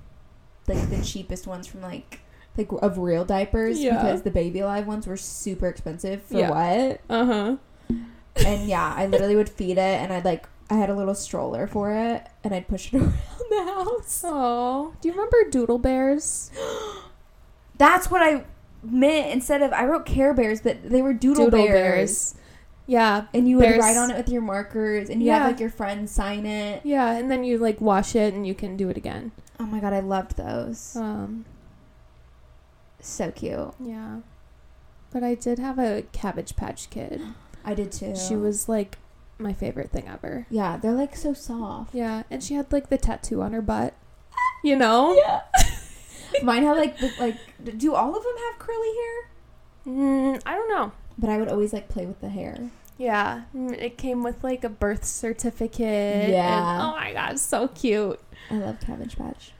like the [laughs] cheapest ones from like like of real diapers Yeah. because the baby alive ones were super expensive for Yeah. what? Uh huh. And yeah, I literally would feed it, and I'd like I had a little stroller for it, and I'd push it [laughs] around the house. Oh. Do you remember Doodle Bears? [gasps] That's what I meant. instead of I wrote Care Bears, but they were Doodle, Doodle bears. bears. Yeah, And you would Bears. write on it with your markers, and you Yeah. have like your friends sign it. yeah, and then you like wash it and you can do it again. Oh my god, I loved those. Um, So cute. yeah. But I did have a Cabbage Patch Kid. [gasps] I did too. She was like my favorite thing ever. Yeah, they're like so soft. Yeah, and she had like the tattoo on her butt. You know? [laughs] Yeah. Mine have like the, like. Do all of them have curly hair? Mm, I don't know. But I would always like play with the hair. Yeah, mm, it came with like a birth certificate. Yeah. and- oh my god, so cute. I love Cabbage Patch.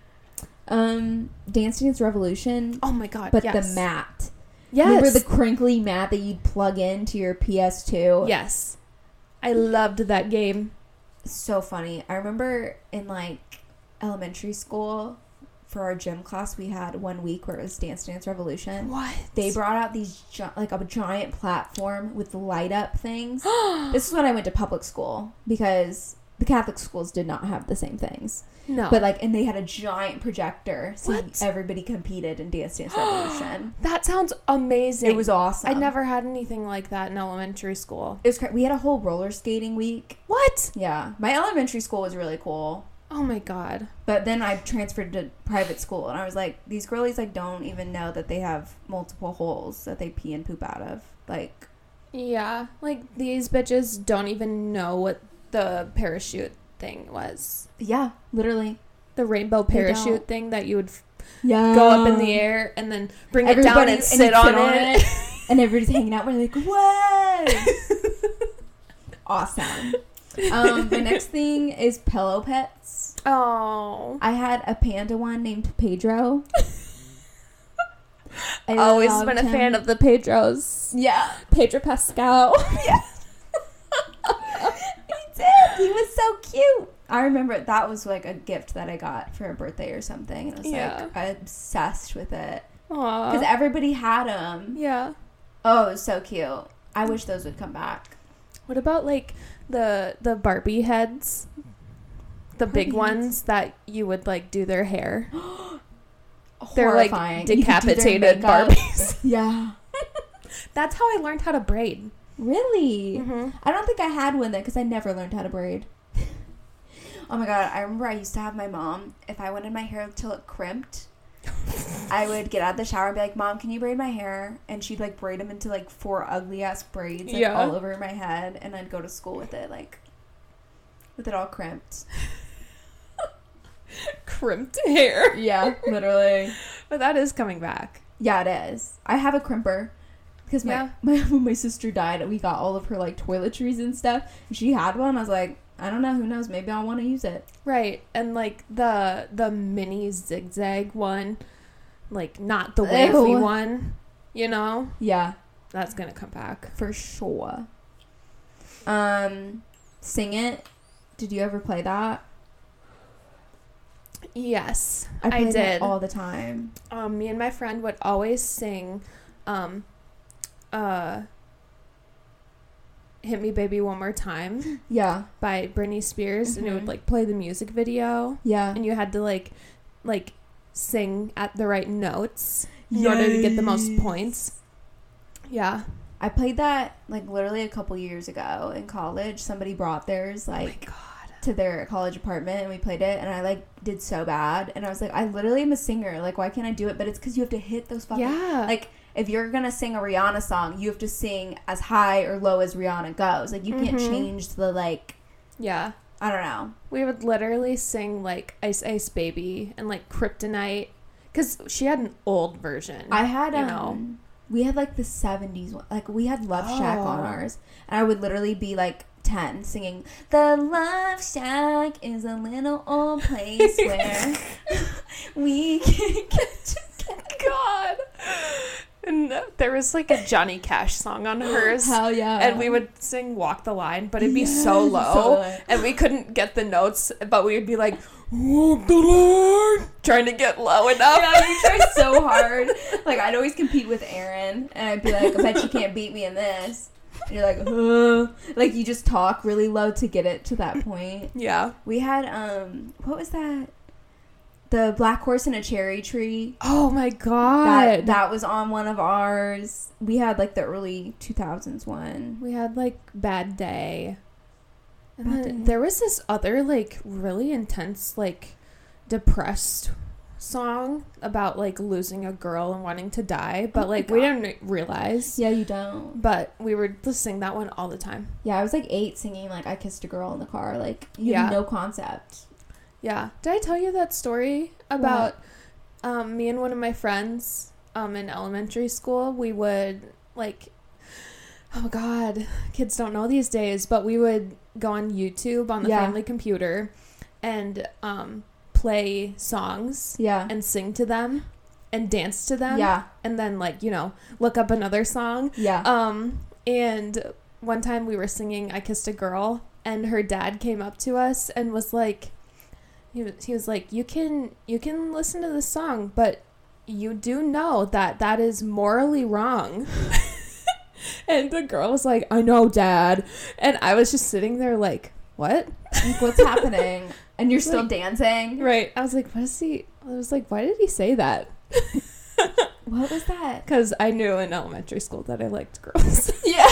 Um, Dance Dance Revolution, Oh my god, but yes. the mat. Yes. Remember the crinkly mat that you'd plug into your PS2? yes. I loved that game. So funny. I remember in like elementary school for our gym class, we had one week where it was Dance Dance Revolution. What? They brought out these gi- like a giant platform with light up things. [gasps] this is when I went to public school because the Catholic schools did not have the same things. No. But like, and they had a giant projector, so What? everybody competed in Dance Dance [gasps] Revolution. that sounds amazing. it was awesome. I never had anything like that in elementary school. It was. Cra- we had a whole roller skating week. What? Yeah, my elementary school was really cool. Oh my god. But then I transferred to private school, and I was like, these girlies like don't even know that they have multiple holes that they pee and poop out of. Like, Yeah, like these bitches don't even know what the parachute thing was. yeah, literally. The rainbow parachute thing that you would f- Yeah, go up in the air and then bring it down and and sit on, on it. and everybody's hanging out. We're like, whoa, awesome. Um, my [laughs] next thing is pillow pets. oh. I had a panda one named Pedro. I've [laughs] Always been a him. fan of the Pedros. Yeah, Pedro Pascal. [laughs] he did. He was so cute. I remember that was like a gift that I got for a birthday or something, and I was Yeah. like obsessed with it because everybody had them. Yeah. Oh, it was so cute. I wish those would come back. What about like the the Barbie heads? The big heads? ones that you would like do their hair. [gasps] They're like Horrifying. You could do their decapitated. Barbies. [laughs] Yeah. [laughs] That's how I learned how to braid. Really? Mm-hmm. I don't think I had one then because I never learned how to braid. Oh my god! I remember I used to have my mom. If I wanted my hair to look crimped, I would get out of the shower and be like, "Mom, can you braid my hair?" And she'd like braid them into like four ugly ass braids, like Yeah. all over my head, and I'd go to school with it, like with it all crimped. [laughs] Crimped hair. Yeah, literally. [laughs] But that is coming back. Yeah, it is. I have a crimper because my, Yeah. [laughs] my when my sister died, we got all of her like toiletries and stuff. And she had one. I was like, I don't know. Who knows? Maybe I'll want to use it. Right. And like the the mini zigzag one, like not the Ew. wavy one, you know? Yeah, That's gonna come back. for sure. Um, sing it. Did you ever play that? Yes. I, I did. all the time. Um, me and my friend would always sing um uh Hit Me Baby One More Time [laughs] Yeah, by Britney Spears and it would mm-hmm. like play the music video yeah. and you had to like like sing at the right notes in order to get the most points. Yeah. I played that like literally a couple years ago in college. Somebody brought theirs Oh like god. to their college apartment and we played it and I like did so bad and I was like I literally am a singer like why can't I do it but it's because you have to hit those fucking Yeah. like if you're gonna sing a Rihanna song you have to sing as high or low as Rihanna goes like you can't Mhm. change the like yeah. I don't know We would literally sing like Ice Ice Baby and like Kryptonite because she had an old version. I had You um know. we had like the 70s one like we had Love Shack on Oh. ours and I would literally be like 10 singing the Love Shack is a little old place [laughs] where [laughs] we can get God. And there was like a Johnny Cash song on [gasps] hers. Hell yeah. and we would sing Walk the Line, but it'd be Yes, so low. so low. and we couldn't get the notes, but we would be like, Walk the line! Trying to get low enough. Yeah, we tried so [laughs] hard. Like I'd always compete with Aaron, and I'd be like, "I bet you can't beat me in this." And you're like, uh. like you just talk really low to get it to that point. yeah. We had um, what was that? The Black Horse and a Cherry Tree. Oh my god. That that was on one of ours. We had like the early 2000s one. we had like Bad Day. And Bad then Day. there was this other like really intense like depressed song about like losing a girl and wanting to die, but Oh like we didn't realize. Yeah, you don't. But we were listening that one all the time. Yeah, I was like eight singing like I kissed a girl in the car. Like you Yeah. no concept. Yeah. Did I tell you that story about um, me and one of my friends um, in elementary school? We would like, oh god, kids don't know these days, but we would go on YouTube on the Yeah. family computer and um, play songs Yeah. and sing to them and dance to them. yeah. And then like you know look up another song. Yeah. Um, and one time we were singing I Kissed a Girl, and her dad came up to us and was like, he was, he was like, you can you can listen to this song, but you do know that that is morally wrong. [laughs] and the girl was like, I know, dad. And I was just sitting there like, what? like, what's [laughs] happening? And you're still Like- dancing. Right. I was like, what is he? I was like, why did he say that? What was that? [laughs] Because I knew in elementary school that I liked girls. Yeah.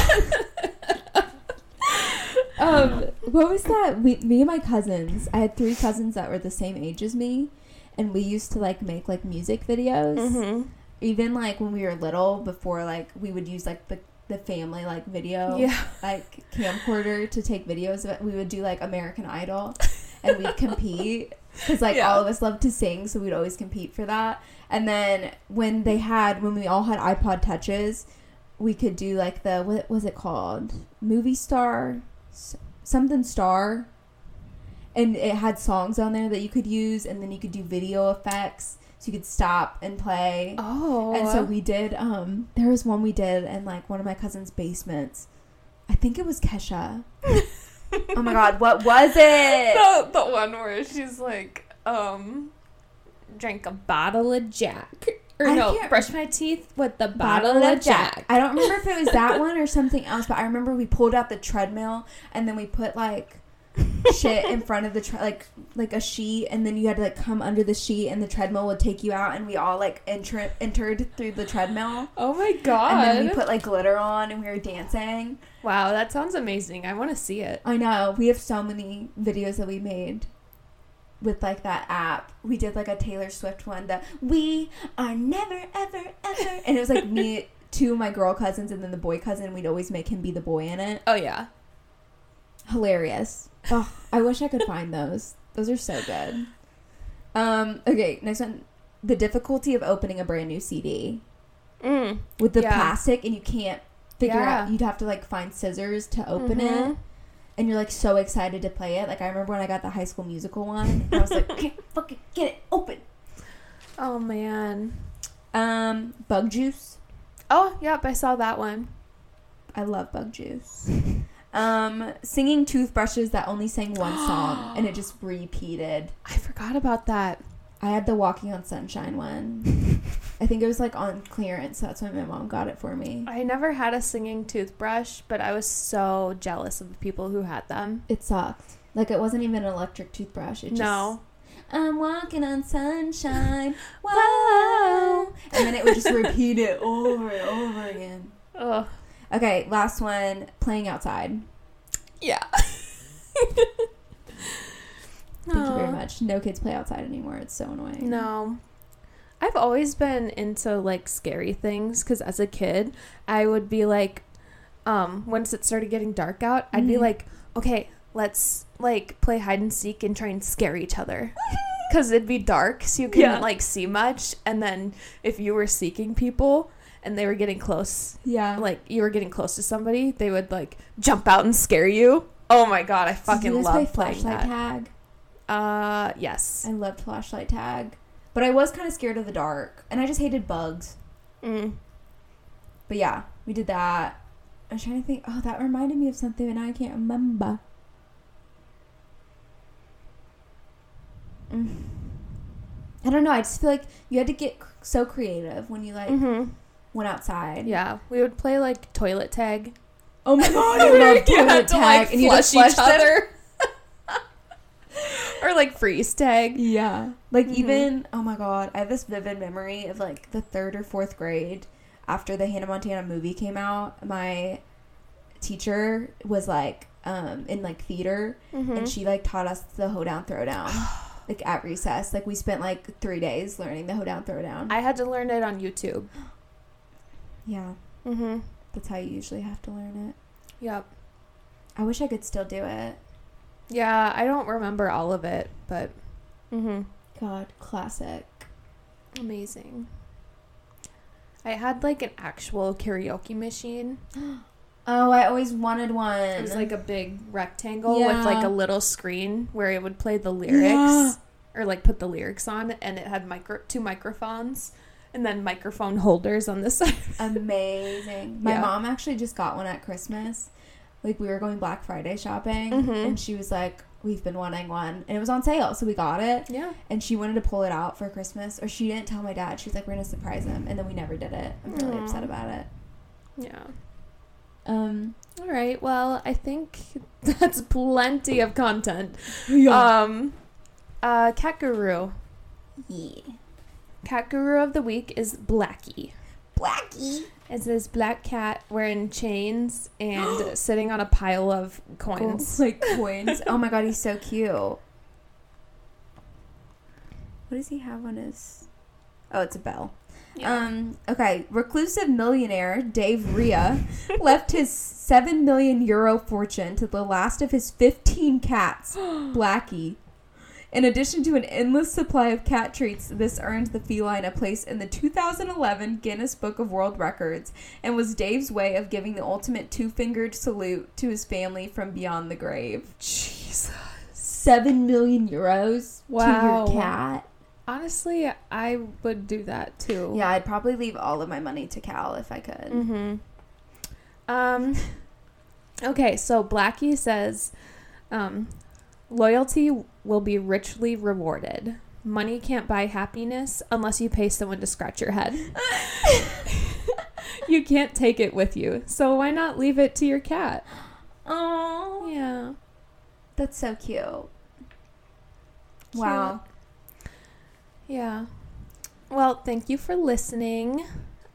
Um, what was that? We, me and my cousins. I had three cousins that were the same age as me, and we used to like make like music videos. mm-hmm. Even like when we were little, before like we would use like the the family like video Yeah. like camcorder to take videos of it. We would do like American Idol, [laughs] and we'd compete because like Yeah. all of us loved to sing, so we'd always compete for that. And then when they had when we all had iPod touches, we could do like the what was it called? Movie Star, something Star. And it had songs on there that you could use, and then you could do video effects, so you could stop and play. Oh. And so we did. Um, there was one we did in like one of my cousin's basements. I think it was Kesha. [laughs] oh my god, what was it? the, the one where she's like, um, drank a bottle of Jack. Or I no, can't- brush my teeth with the bottle, of Jack. I don't remember if it was that [laughs] one or something else, but I remember we pulled out the treadmill and then we put like shit in front of the tre- like like a sheet, and then you had to like come under the sheet, and the treadmill would take you out, and we all like enter- entered through the treadmill. Oh my god. And then we put like glitter on and we were dancing. wow, that sounds amazing. I want to see it. I know. We have so many videos that we made with like that app. We did like a Taylor Swift one that we are never ever ever [laughs] and it was like me two of my girl cousins and then the boy cousin we'd always make him be the boy in it. Oh yeah. Hilarious. Oh, I wish I could find those. Those are so good. Um okay, next one. The difficulty of opening a brand new CD Mm. with the Yeah. plastic and you can't figure Yeah. out you'd have to like find scissors to open it. And you're like so excited to play it. Like I remember when I got the High School Musical one, and I was like, okay, [laughs] fucking get it open. Oh man. Um, Bug Juice. Oh yep, I saw that one. I love Bug Juice. Um, singing toothbrushes that only sang one [gasps] song and it just repeated. I forgot about that. I had the Walking on Sunshine one. I think it was like on clearance. That's why my mom got it for me. I never had a singing toothbrush, but I was so jealous of the people who had them. It sucked. Like it wasn't even an electric toothbrush. It just, No. I'm walking on sunshine. [laughs] Whoa. And then it would just repeat it over and over again. Ugh. Okay, last one playing outside. Yeah. [laughs] Thank you very much. No kids play outside anymore. It's so annoying. No. I've always been into like scary things because as a kid, I would be like, um, once it started getting dark out, I'd be Mhm. like, okay, let's like play hide and seek and try and scare each other. [laughs] Because it'd be dark, so you couldn't Yeah. like see much. And then if you were seeking people and they were getting close, Yeah. like you were getting close to somebody, they would like jump out and scare you. Oh my god, I Did fucking you guys play love playing flashlight that. tag. Uh, yes. I loved flashlight tag, but I was kind of scared of the dark, and I just hated bugs. Mm. But yeah, we did that. I'm trying to think. Oh, that reminded me of something, and I can't remember. Mm. I don't know. I just feel like you had to get so creative when you like Mm-hmm. went outside. Yeah, we would play like toilet tag. Oh my god, [laughs] I love [laughs] toilet to tag, like and you had flush each other. [laughs] or like freeze tag. Yeah. Like Mhm. even oh my god, I have this vivid memory of like the 3rd or 4th grade after the Hannah Montana movie came out. My teacher was like um in like theater Mm-hmm. and she like taught us the hoedown throwdown [sighs] like at recess. Like we spent like 3 days learning the hoedown throwdown. I had to learn it on YouTube. [gasps] yeah. Mm-hmm. That's how you usually have to learn it. Yep. I wish I could still do it. Yeah, I don't remember all of it, but mm-hmm. God, classic. amazing. I had like an actual karaoke machine. [gasps] Oh, I always wanted one. It was like a big rectangle with like a little screen where it would play the lyrics Yeah. or like put the lyrics on, and it had micro two microphones and then microphone holders on the [laughs] side. amazing. My Yeah. mom actually just got one at Christmas. Like we were going Black Friday shopping, Mhm. and she was like, "We've been wanting one," and it was on sale, so we got it. Yeah. And she wanted to pull it out for Christmas, or she didn't tell my dad. She was like, "We're gonna surprise him," and then we never did it. I'm really Aw. upset about it. Yeah. Um, All right. Well, I think [laughs] that's plenty of content. yeah. Um, uh, cat guru. yeah. Cat guru of the week is Blackie. Blackie. It's this black cat wearing chains and [gasps] sitting on a pile of coins. like coins. [laughs] oh my god, he's so cute. What does he have on his? Oh, it's a bell. Um. Okay. Reclusive millionaire Dave Rea left his seven million euro fortune to the last of his fifteen cats, [gasps] Blackie. In addition to an endless supply of cat treats, this earned the feline a place in the 2011 Guinness Book of World Records and was Dave's way of giving the ultimate two-fingered salute to his family from beyond the grave. Jesus. Seven million euros Wow. to your cat. Honestly, I would do that too. Yeah, I'd probably leave all of my money to Cal if I could. Mm-hmm. Um. Okay, so Blackie says, um, loyalty will be richly rewarded. Money can't buy happiness unless you pay someone to scratch your head. [laughs] you can't take it with you, so why not leave it to your cat? Oh, Yeah. that's so cute. Wow. Yeah. Well, thank you for listening.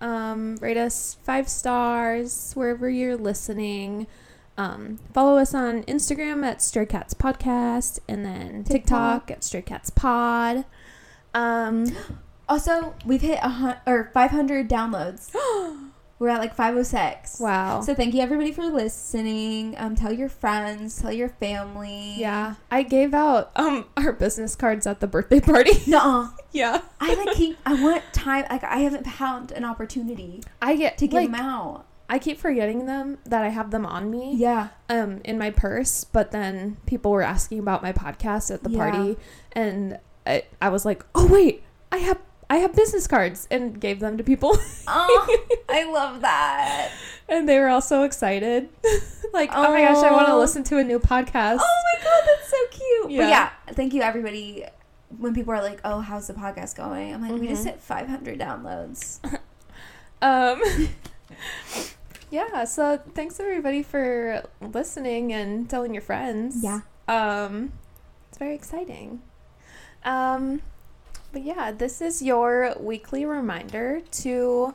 Um, rate us five stars wherever you're listening. Um, follow us on Instagram at Stray Cats Podcast and then TikTok, at Stray Cats Pod. Um, [gasps] Also, we've hit a hun- or 500 downloads. [gasps] We're at like 506. wow. So thank you everybody for listening. Um, tell your friends, tell your family. yeah, I gave out um [laughs] our business cards at the birthday party. [laughs] Nuh-uh. [laughs] yeah, I like keep. I want time. Like I haven't found an opportunity I get to give like them out. I keep forgetting them that I have them on me. Yeah. um in my purse but then people were asking about my podcast at the Yeah. party and I, I was like oh wait i have i have business cards and gave them to people Oh, I [laughs] love that. and they were all so excited [laughs] like oh, my gosh i want to listen to a new podcast Oh my god, that's so cute. Yeah. But yeah, thank you everybody. When people are like, "Oh, how's the podcast going?" I'm like, "We just Mhm. hit 500 downloads." [laughs] um [laughs] yeah so thanks everybody for listening and telling your friends Yeah. um it's very exciting um but yeah this is your weekly reminder to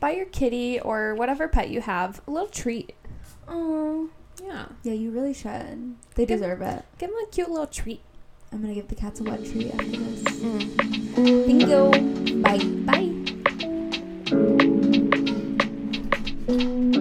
buy your kitty or whatever pet you have a little treat Oh, yeah yeah, you really should. They Good. deserve it. give them a cute little treat I'm gonna give the cats a wet treat after this. Mm. Thank you. Bye. Thank you.